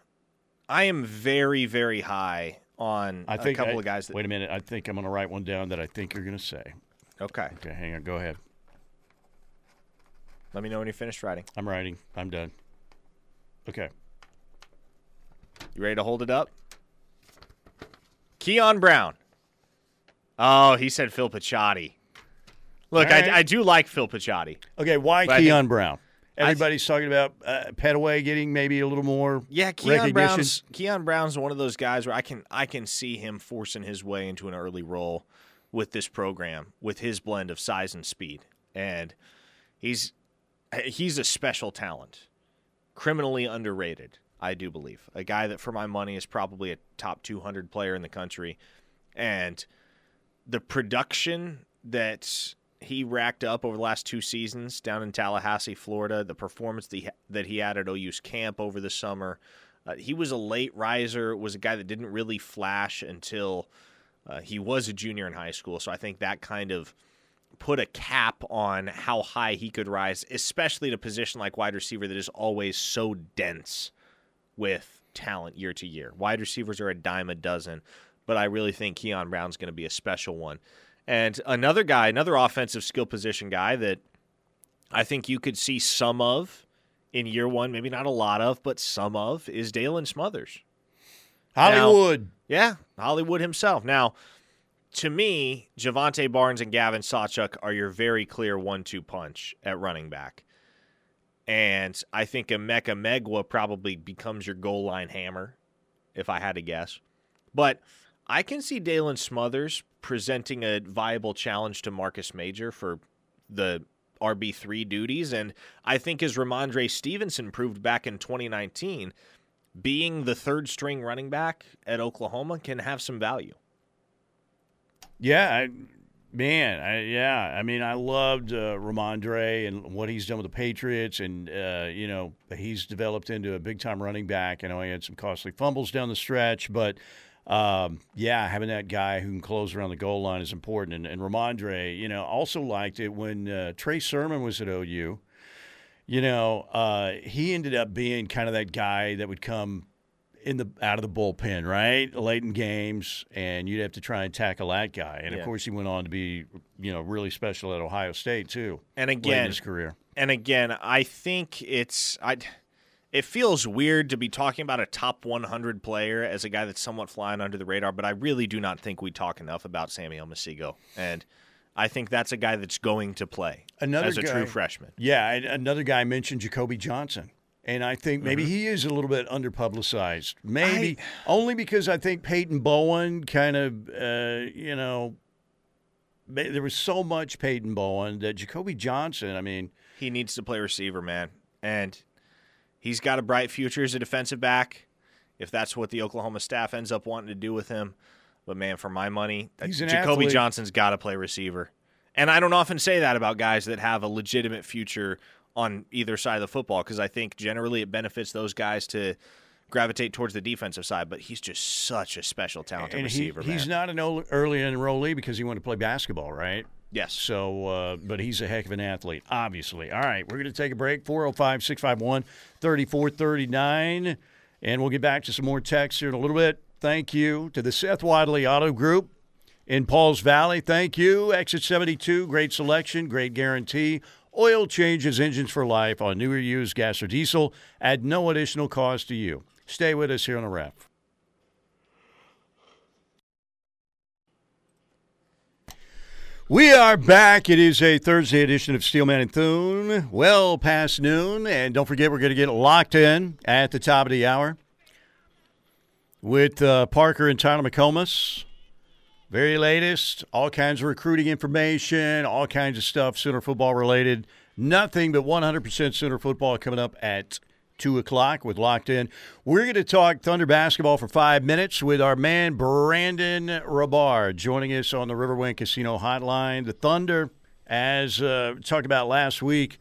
I am very, very high on I think a couple I- of guys that. Wait a minute, I think I'm going to write one down that I think you're going to say. Okay, Okay, hang on, go ahead. let me know when you're finished writing. I'm writing. I'm done. Okay. You ready to hold it up? Keon Brown. Oh, he said Phil Picciotti. Look, All right. I, I do like Phil Picciotti. Okay, why But I think- Keon Brown? I th- Everybody's talking about uh, Pettaway getting maybe a little more Yeah, Keon. Brown's Keon Brown's one of those guys where I can I can see him forcing his way into an early role with this program with his blend of size and speed, and he's he's a special talent, criminally underrated. I do believe a guy that for my money is probably a top 200 player in the country, and the production that he racked up over the last two seasons down in Tallahassee, Florida, the performance that he, had at OU's camp over the summer. Uh, he was a late riser, was a guy that didn't really flash until uh, he was a junior in high school. So I think that kind of put a cap on how high he could rise, especially at a position like wide receiver that is always so dense with talent year to year. Wide receivers are a dime a dozen, but I really think Keon Brown's going to be a special one. And another guy, another offensive skill position guy that I think you could see some of in year one, maybe not a lot of, but some of, is Daylan Smothers. Hollywood. Yeah, Hollywood himself. Now, to me, Jovantae Barnes and Gavin Sawchuk are your very clear one-two punch at running back. And I think Emeka Megwa probably becomes your goal line hammer, if I had to guess. But I can see Daylan Smothers presenting a viable challenge to Marcus Major for the RB3 duties. And I think as Rhamondre Stevenson proved back in 2019, being the third string running back at Oklahoma can have some value. Yeah, I, man, I, yeah. I mean, I loved uh, Rhamondre and what he's done with the Patriots, and uh, you know, he's developed into a big time running back. I know he had some costly fumbles down the stretch, but um, yeah, having that guy who can close around the goal line is important. And, and Rhamondre, you know, also liked it when uh, Trey Sermon was at OU. You know, uh, he ended up being kind of that guy that would come in the out of the bullpen, right, late in games, and you'd have to try and tackle that guy. And Yeah. of course, he went on to be, you know, really special at Ohio State too. And again, his career. and again, I think it's I. It feels weird to be talking about a top 100 player as a guy that's somewhat flying under the radar, but I really do not think we talk enough about Samuel Omosigho, and I think that's a guy that's going to play Another as a guy- true freshman. Yeah, and another guy mentioned Jacoby Johnson. And I think maybe he is a little bit underpublicized. Maybe only because I think Peyton Bowen kind of, uh, you know, there was so much Peyton Bowen that Jacoby Johnson, I mean, He needs to play receiver, man, and he's got a bright future as a defensive back. If that's what the Oklahoma staff ends up wanting to do with him, but man, for my money, Jacoby athlete. Johnson's got to play receiver. And I don't often say that about guys that have a legitimate future on either side of the football because I think generally it benefits those guys to gravitate towards the defensive side. But he's just such a special talented and he, receiver, he's not an early enrollee because he wanted to play basketball, right? Yes. So, uh, but he's a heck of an athlete, obviously. All right, we're going to take a break 405 651 3439, and we'll get back to some more texts here in a little bit. Thank you to the Seth Wadley Auto Group in Pauls Valley. Thank you. Exit 72, great selection, great guarantee. Oil changes engines for life on new or used gas or diesel at no additional cost to you. Stay with us here on the ref. We are back. It is a Thursday edition of Steelman and Thune, well past noon. And don't forget, we're going to get locked in at the top of the hour with uh, Parker and Tyler McComas. Very latest, all kinds of recruiting information, all kinds of stuff, Sooner football related. Nothing but 100% Sooner football coming up at 2 o'clock with Locked In. We're going to talk Thunder basketball for five minutes with our man Brandon Rahbar joining us on the Riverwind Casino Hotline. The Thunder, as uh, talked about last week,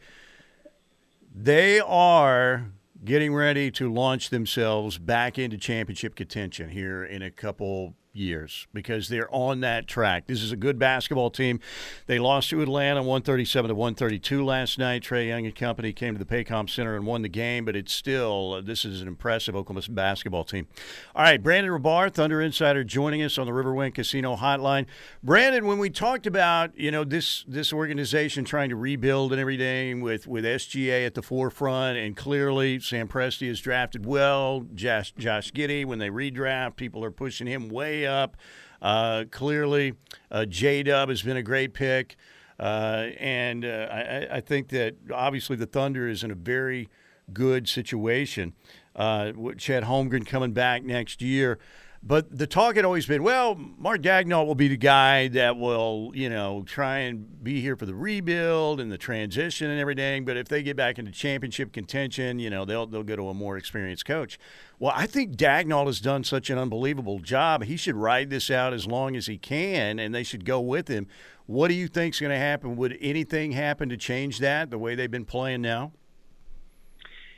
they are getting ready to launch themselves back into championship contention here in a couple years because they're on that track. This is a good basketball team. They lost to Atlanta 137 to 132 last night. Trae Young and company came to the Paycom Center and won the game, but it's still uh, this is an impressive Oklahoma basketball team. All right, Brandon Rahbar, Thunder Insider, joining us on the Riverwind Casino Hotline. Brandon, when we talked about you know this this organization trying to rebuild and everything with with SGA at the forefront, and clearly Sam Presti has drafted well. Josh Josh Giddey, when they redraft, people are pushing him way up. Uh, clearly, uh, J Dub has been a great pick. Uh, and uh, I, I think that obviously the Thunder is in a very good situation. Uh, with Chet Holmgren coming back next year. But the talk had always been, well, Mark Daigneault will be the guy that will, you know, try and be here for the rebuild and the transition and everything. But if they get back into championship contention, you know, they'll they'll go to a more experienced coach. Well, I think Daigneault has done such an unbelievable job. He should ride this out as long as he can, and they should go with him. What do you think's going to happen? Would anything happen to change that the way they've been playing now?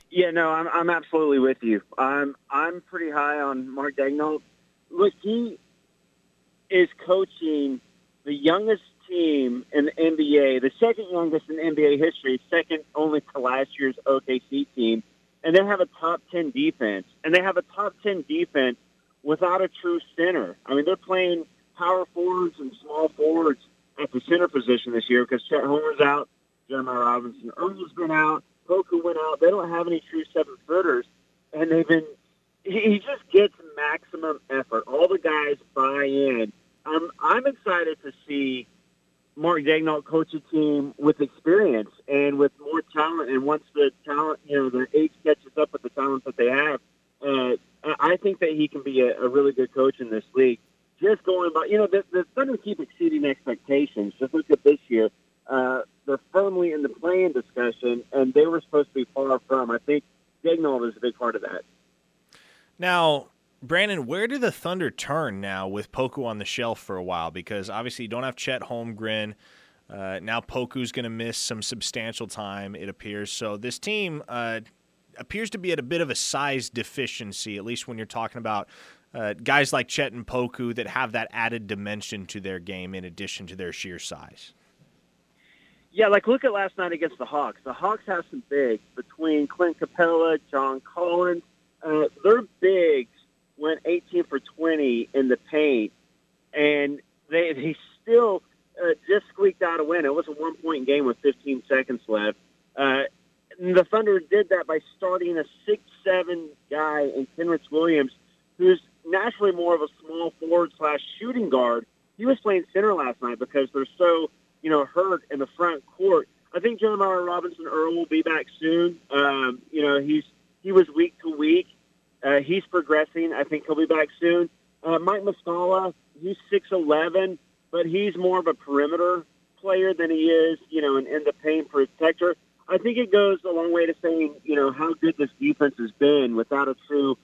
Yeah, no, I'm I'm absolutely with you. I'm I'm pretty high on Mark Daigneault. Look, he is coaching the youngest team in the NBA, the second youngest in NBA history, second only to last year's OKC team, and they have a top ten defense, and they have a top ten defense without a true center. I mean, they're playing power forwards and small forwards at the center position this year because Chet Homer's out, Jeremiah Robinson Earl's been out. Poku went out. They don't have any true seven footers, and they've been. He just gets maximum effort. All the guys buy in. I'm I'm excited to see Mark Daigneault coach a team with experience and with more talent. And once the talent, you know, the age catches up with the talent that they have, uh, I I think that he can be a, a really good coach in this league. Just going by, you know, the, the Thunder keep exceeding expectations. Just look at this year. Uh, they're firmly in the playing discussion, and they were supposed to be far from. I think Daigneault is a big part of that. Now, Brandon, where do the Thunder turn now with Poku on the shelf for a while? Because obviously you don't have Chet Holmgren. Uh, now Poku's going to miss some substantial time, it appears. So this team uh, appears to be at a bit of a size deficiency, at least when you're talking about uh, guys like Chet and Poku that have that added dimension to their game in addition to their sheer size. Yeah, like look at last night against the Hawks. The Hawks have some bigs between Clint Capela, John Collins. Uh, their bigs went 18 for 20 in the paint, and they they still uh, just squeaked out a win. It was a one point game with 15 seconds left. Uh, the Thunder did that by starting a six-seven guy in Kenrich Williams, who's naturally more of a small forward slash shooting guard. He was playing center last night because they're so you know, hurt in the front court. I think Jeremiah Robinson Earl will be back soon. Um, you know, he's he was week to week. Uh, he's progressing. I think he'll be back soon. Uh, Mike Muscala, he's six eleven, but he's more of a perimeter player than he is, you know, an in the paint protector. I think it goes a long way to saying, you know, how good this defense has been without a true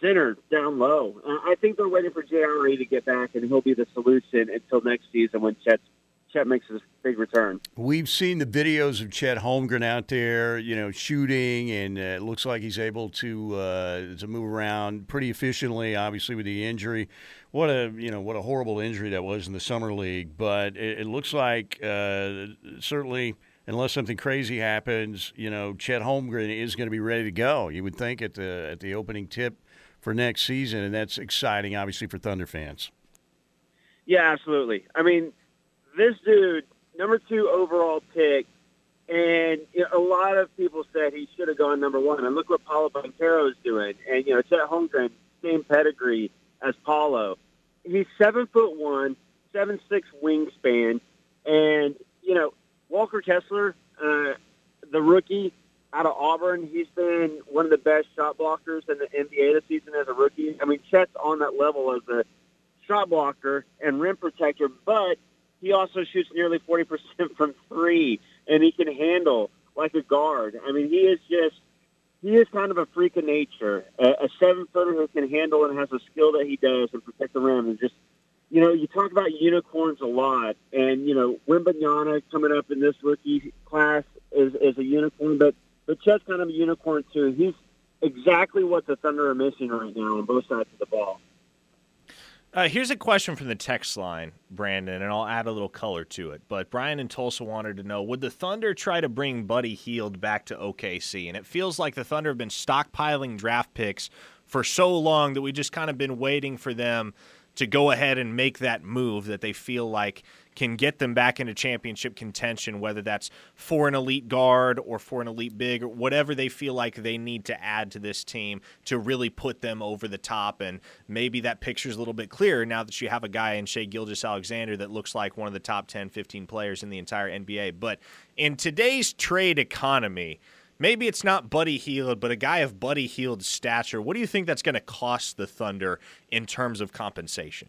center down low. Uh, I think they're waiting for JRE to get back, and he'll be the solution until next season when Chet's Chet makes his big return. We've seen the videos of Chet Holmgren out there, you know, shooting, and uh, it looks like he's able to uh, to move around pretty efficiently. Obviously, with the injury, what a you know what a horrible injury that was in the summer league. But it, it looks like uh, certainly, unless something crazy happens, you know, Chet Holmgren is going to be ready to go. You would think at the at the opening tip for next season, and that's exciting, obviously, for Thunder fans. Yeah, absolutely. I mean, this dude, number two overall pick, and you know, a lot of people said he should have gone number one. And look what Paolo Banchero is doing. And you know, Chet Holmgren, same pedigree as Paolo. He's seven foot one, seven six wingspan, and you know, Walker Kessler, uh, the rookie out of Auburn, he's been one of the best shot blockers in the NBA this season as a rookie. I mean, Chet's on that level as a shot blocker and rim protector, but he also shoots nearly 40% from three, and he can handle like a guard. I mean, he is just, he is kind of a freak of nature. A, a seven footer who can handle and has a skill that he does and protect the rim. And just, you know, you talk about unicorns a lot, and, you know, Wembanyama coming up in this rookie class is, is a unicorn, but, but Chet's kind of a unicorn too. He's exactly what the Thunder are missing right now on both sides of the ball. Uh, here's a question from the text line, Brandon, and I'll add a little color to it. But Brian and Tulsa wanted to know Would the Thunder try to bring Buddy Hield back to OKC? And it feels like the Thunder have been stockpiling draft picks for so long that we just kind of been waiting for them to go ahead and make that move that they feel like can get them back into championship contention, whether that's for an elite guard or for an elite big or whatever they feel like they need to add to this team to really put them over the top. And maybe that picture's a little bit clearer now that you have a guy in Shai Gilgeous-Alexander that looks like one of the top 10, 15 players in the entire NBA. But in today's trade economy, maybe it's not Buddy Hield, but a guy of Buddy Hield's stature. What do you think that's going to cost the Thunder in terms of compensation?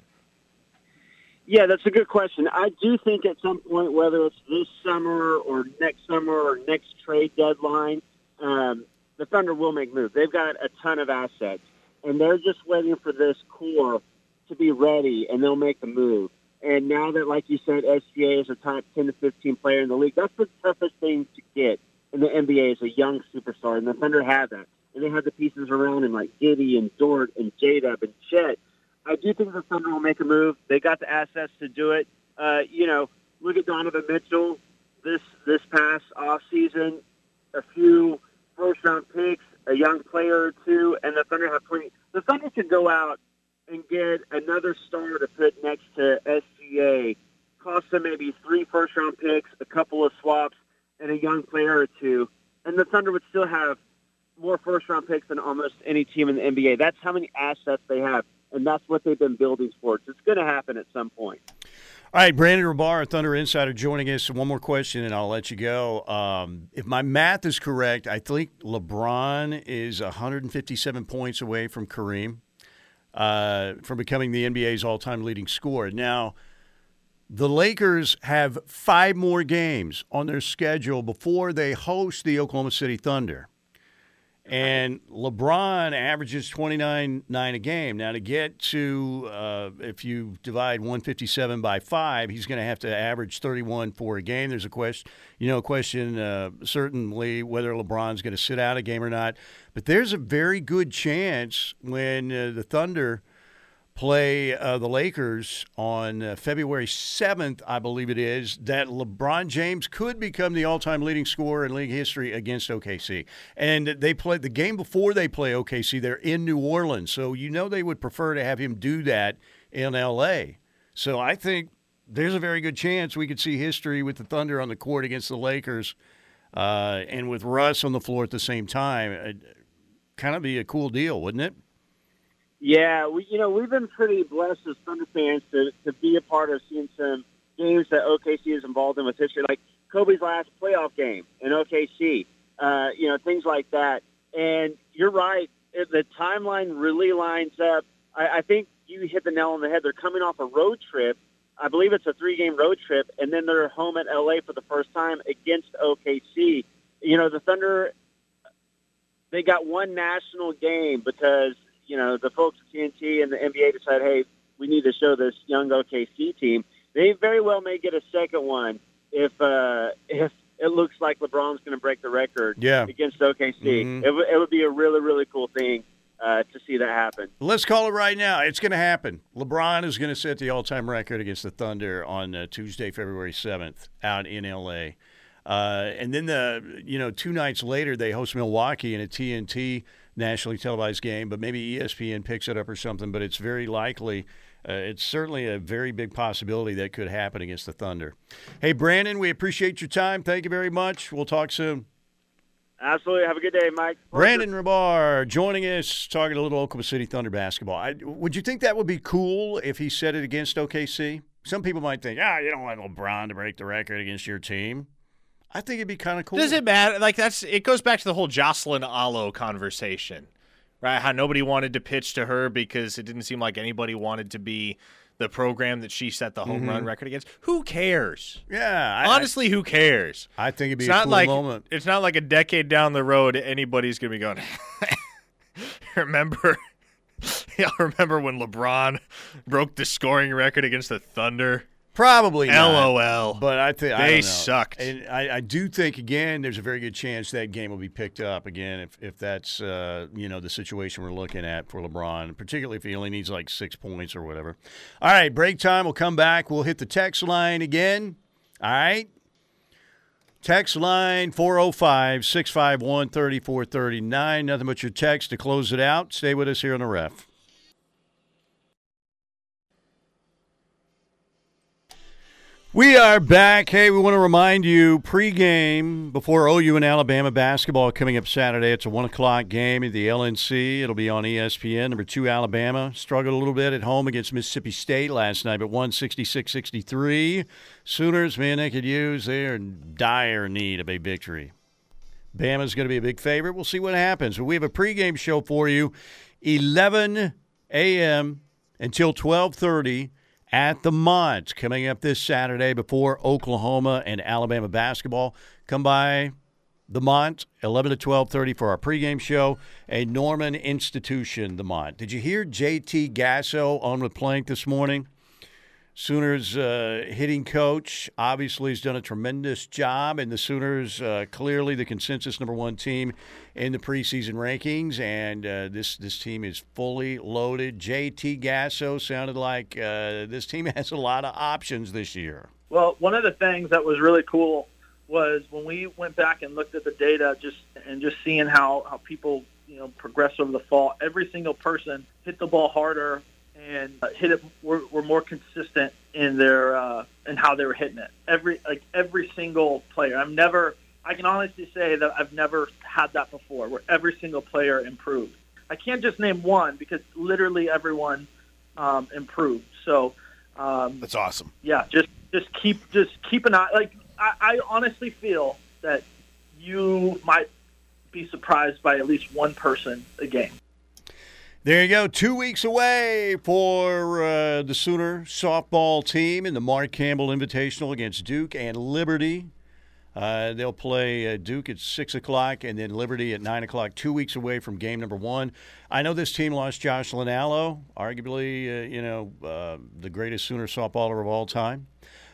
Yeah, that's a good question. I do think at some point, whether it's this summer or next summer or next trade deadline, um, the Thunder will make moves. They've got a ton of assets, and they're just waiting for this core to be ready, and they'll make the move. And now that, like you said, SGA is a top 10 to 15 player in the league, that's the toughest thing to get in the NBA is a young superstar, and the Thunder have that. And they have the pieces around him like Giddey and Dort and J-Dub and Chet I do think the Thunder will make a move. They got the assets to do it. Uh, you know, look at Donovan Mitchell this this past off season. A few first round picks, a young player or two, and the Thunder have plenty. The Thunder could go out and get another star to put next to SGA. Cost them maybe three first round picks, a couple of swaps, and a young player or two, and the Thunder would still have more first round picks than almost any team in the NBA. That's how many assets they have and that's what they've been building towards. It's going to happen at some point. All right, Brandon Rahbar, Thunder Insider, joining us. One more question, and I'll let you go. Um, if my math is correct, I think LeBron is 157 points away from Kareem uh, from becoming the NBA's all-time leading scorer. Now, the Lakers have five more games on their schedule before they host the Oklahoma City Thunder. And LeBron averages 29 9 a game. Now, to get to, uh, if you divide 157 by 5, he's going to have to average 31 for a game. There's a question, you know, a question uh, certainly whether LeBron's going to sit out a game or not. But there's a very good chance when uh, the Thunder play uh, the Lakers on uh, February 7th, I believe it is, that LeBron James could become the all time leading scorer in league history against OKC. And they play the game before they play OKC, they're in New Orleans. So you know they would prefer to have him do that in LA. So I think there's a very good chance we could see history with the Thunder on the court against the Lakers uh, and with Russ on the floor at the same time. It'd kind of be a cool deal, wouldn't it? Yeah, we you know we've been pretty blessed as Thunder fans to to be a part of seeing some games that OKC is involved in with history, like Kobe's last playoff game in OKC. Uh, you know things like that. And you're right, the timeline really lines up. I, I think you hit the nail on the head. They're coming off a road trip. I believe it's a three-game road trip, and then they're home at LA for the first time against OKC. You know the Thunder. They got one national game because you know, the folks at TNT and the NBA decide, hey, we need to show this young OKC team. They very well may get a second one if uh, if it looks like LeBron's going to break the record yeah. against OKC. Mm-hmm. It, w- it would be a really really cool thing uh, to see that happen. Let's call it right now. It's going to happen. LeBron is going to set the all-time record against the Thunder on uh, Tuesday, February seventh, out in L.A. Uh, and then the you know two nights later they host Milwaukee in a TNT nationally televised game, but maybe ESPN picks it up or something. But it's very likely. Uh, it's certainly a very big possibility that could happen against the Thunder. Hey, Brandon, we appreciate your time. Thank you very much. We'll talk soon. Absolutely. Have a good day, Mike. Brandon Rahbar joining us, talking a little Oklahoma City Thunder basketball. I, would you think that would be cool if he said it against OKC? Some people might think, ah, you don't want LeBron to break the record against your team. I think it'd be kind of cool. Does it matter? Like that's it goes back to the whole Jocelyn Alo conversation, right? How nobody wanted to pitch to her because it didn't seem like anybody wanted to be the program that she set the home mm-hmm. run record against. Who cares? Yeah, I, honestly, who cares? I think it'd be it's not cool like, moment. It's not like a decade down the road anybody's gonna be going. remember, y'all remember when LeBron broke the scoring record against the Thunder? Probably not. LOL. But I think they I sucked. And I, I, do think again, there's a very good chance that game will be picked up again if if that's uh, you know the situation we're looking at for LeBron, particularly if he only needs like six points or whatever. All right, break time. We'll come back. We'll hit the text line again. All right. Text line 405 651 3439. Nothing but your text to close it out. Stay with us here on the ref. We are back. Hey, we want to remind you pregame before OU and Alabama basketball coming up Saturday. It's a 1 o'clock game at the LNC. It'll be on ESPN. Number two, Alabama struggled a little bit at home against Mississippi State last night, but won 66 63. Sooners, man, they could use, they're in dire need of a victory. Bama's going to be a big favorite. We'll see what happens. We have a pregame show for you 11 a.m. until 1230 at the Mont coming up this Saturday before Oklahoma and Alabama basketball. Come by the Mont, 11 to 12:30 for our pregame show. A Norman institution, the Mont. Did you hear JT Gasso on with Plank this morning? Sooners uh, hitting coach obviously has done a tremendous job, and the Sooners uh, clearly the consensus number one team in the preseason rankings. And uh, this this team is fully loaded. JT Gasso sounded like uh, this team has a lot of options this year. Well, one of the things that was really cool was when we went back and looked at the data, just and just seeing how how people you know progress over the fall. Every single person hit the ball harder and uh, hit it were, were more consistent in their uh, in how they were hitting it. Every like every single player. I've never. I can honestly say that I've never had that before, where every single player improved. I can't just name one because literally everyone um, improved. So um, that's awesome. Yeah, just just keep just keep an eye. Like I, I honestly feel that you might be surprised by at least one person a game. There you go. Two weeks away for uh, the Sooner softball team in the Mark Campbell Invitational against Duke and Liberty. Uh, they'll play uh, Duke at 6 o'clock and then Liberty at 9 o'clock, two weeks away from game number one. I know this team lost Jocelyn Alo, arguably, uh, you know, uh, the greatest Sooner softballer of all time.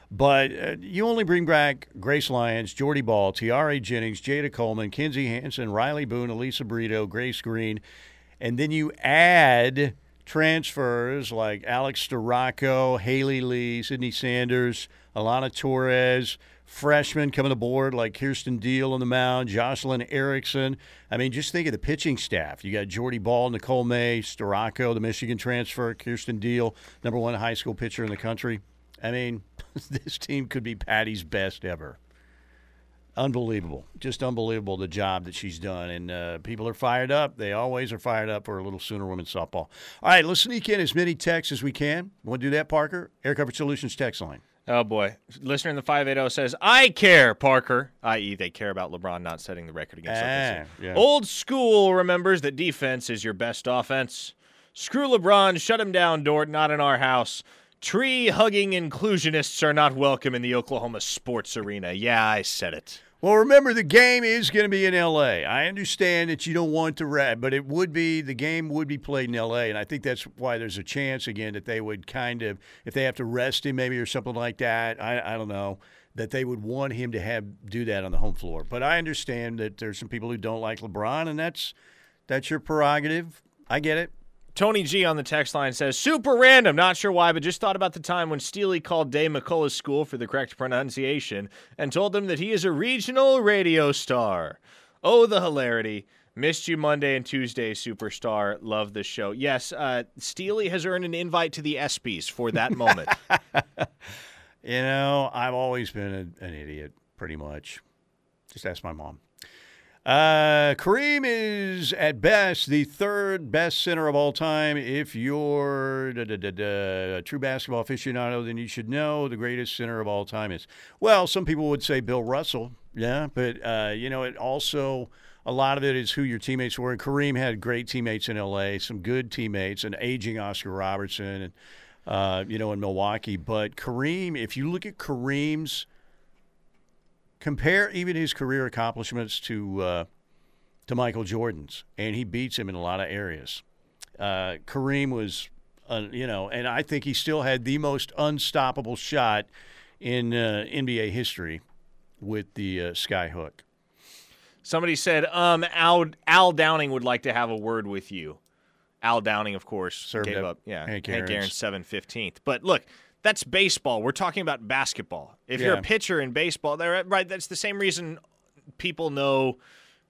But uh, you only bring back Grace Lyons, Jordy Bahl, Tiare Jennings, Jayda Coleman, Kinzie Hansen, Riley Boone, Alyssa Brito, Grace Green, and then you add transfers like Alex Storako, Haley Lee, Sydney Sanders, Alana Torres, freshmen coming aboard like Kierston Deal on the mound, Jocelyn Erickson. I mean, just think of the pitching staff. You got Jordy Bahl, Nicole May, Storako, the Michigan transfer, Kierston Deal, number one high school pitcher in the country. I mean, this team could be Patty's best ever. Unbelievable. Just unbelievable the job that she's done. And uh, people are fired up. They always are fired up for a little Sooner women's softball. All right, let's sneak in as many texts as we can. Want to do that, Parker? Air Coverage Solutions text line. Oh boy, listener in the five eight zero says, "I care, Parker." I.e., they care about LeBron not setting the record against Ah, yeah. Old school remembers that defense is your best offense. Screw LeBron, shut him down, Dort. Not in our house. Tree hugging inclusionists are not welcome in the Oklahoma sports arena. Yeah, I said it. Well, remember the game is going to be in L.A. I understand that you don't want to rat, but it would be the game would be played in L.A. And I think that's why there's a chance again that they would kind of, if they have to rest him maybe or something like that. I, I don't know that they would want him to have do that on the home floor. But I understand that there's some people who don't like LeBron, and that's that's your prerogative. I get it. Tony G on the text line says, super random, not sure why, but just thought about the time when Steely called Dave McCullough's school for the correct pronunciation and told them that he is a regional radio star. Oh, the hilarity. Missed you Monday and Tuesday, superstar. Love the show. Yes, uh, Steely has earned an invite to the ESPYs for that moment. You know, I've always been a, an idiot, pretty much. Just ask my mom. Uh, Kareem is at best the third best center of all time. If you're da, da, da, a true basketball aficionado, then you should know the greatest center of all time is. Well, some people would say Bill Russell, yeah, but uh, you know, it also a lot of it is who your teammates were. And Kareem had great teammates in L.A., some good teammates, an aging Oscar Robertson, and uh, you know, in Milwaukee. But Kareem, if you look at Kareem's compare even his career accomplishments to uh, to Michael Jordan's, and he beats him in a lot of areas. Uh, Kareem was, uh, you know, and I think he still had the most unstoppable shot in uh, NBA history with the uh, sky hook. Somebody said, um, Al, Al Downing would like to have a word with you. Al Downing, of course, Served gave up up. Yeah, Hank Hank Aaron's. Aaron's seven fifteenth. But look, that's baseball. We're talking about basketball. If you're a pitcher in baseball, there, right? That's the same reason people know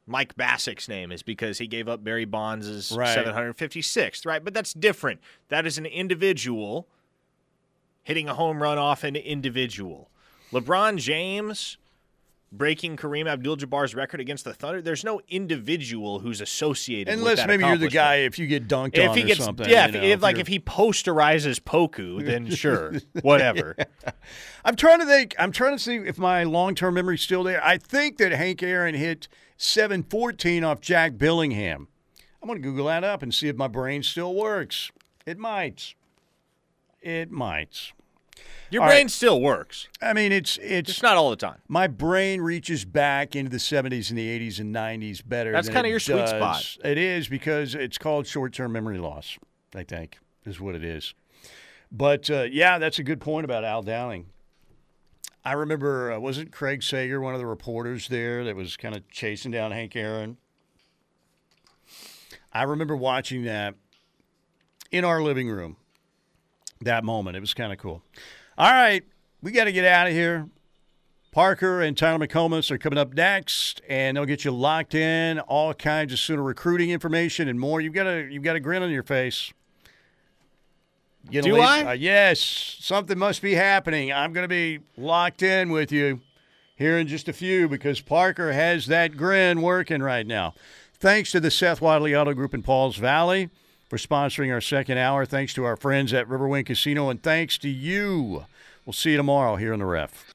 Mike Bacsik's name is because he gave up Barry Bonds' Right. 756th, right? But that's different. That is an individual hitting a home run off an individual. LeBron James breaking Kareem Abdul-Jabbar's record against the Thunder. There's no individual who's associated with Unless maybe you're the guy if you get dunked If on he or gets, something. yeah, you if, know, if like you're- if he posterizes Poku, then sure, whatever. I'm trying to think. I'm trying to see if my long-term memory's still there. I think that Hank Aaron hit 714 off Jack Billingham. I'm going to Google that up and see if my brain still works. It might. It might. Your All brain right. still works, I mean, it's it's not all the time. my brain reaches back into the 70s and the 80s and 90s better. That's kinda it your sweet does. spot. It is because it's called short-term memory loss. I think is what it is. But uh, yeah, that's a good point about Al Downing. I remember uh, wasn't Craig Sager one of the reporters there that was kind of chasing down Hank Aaron. I remember watching that in our living room. That moment, it was kind of cool. All right, we got to get out of here. Parker and Tyler McComas are coming up next, and they'll get you locked in. All kinds of Sooner recruiting information and more. You've got a you've got a grin on your face. You Do leave- I? Uh, yes, something must be happening. I'm going to be locked in with you here in just a few because Parker has that grin working right now. Thanks to the Seth Wadley Auto Group in Pauls Valley for sponsoring our second hour. Thanks to our friends at Riverwind Casino, and thanks to you. We'll see you tomorrow here on the Ref.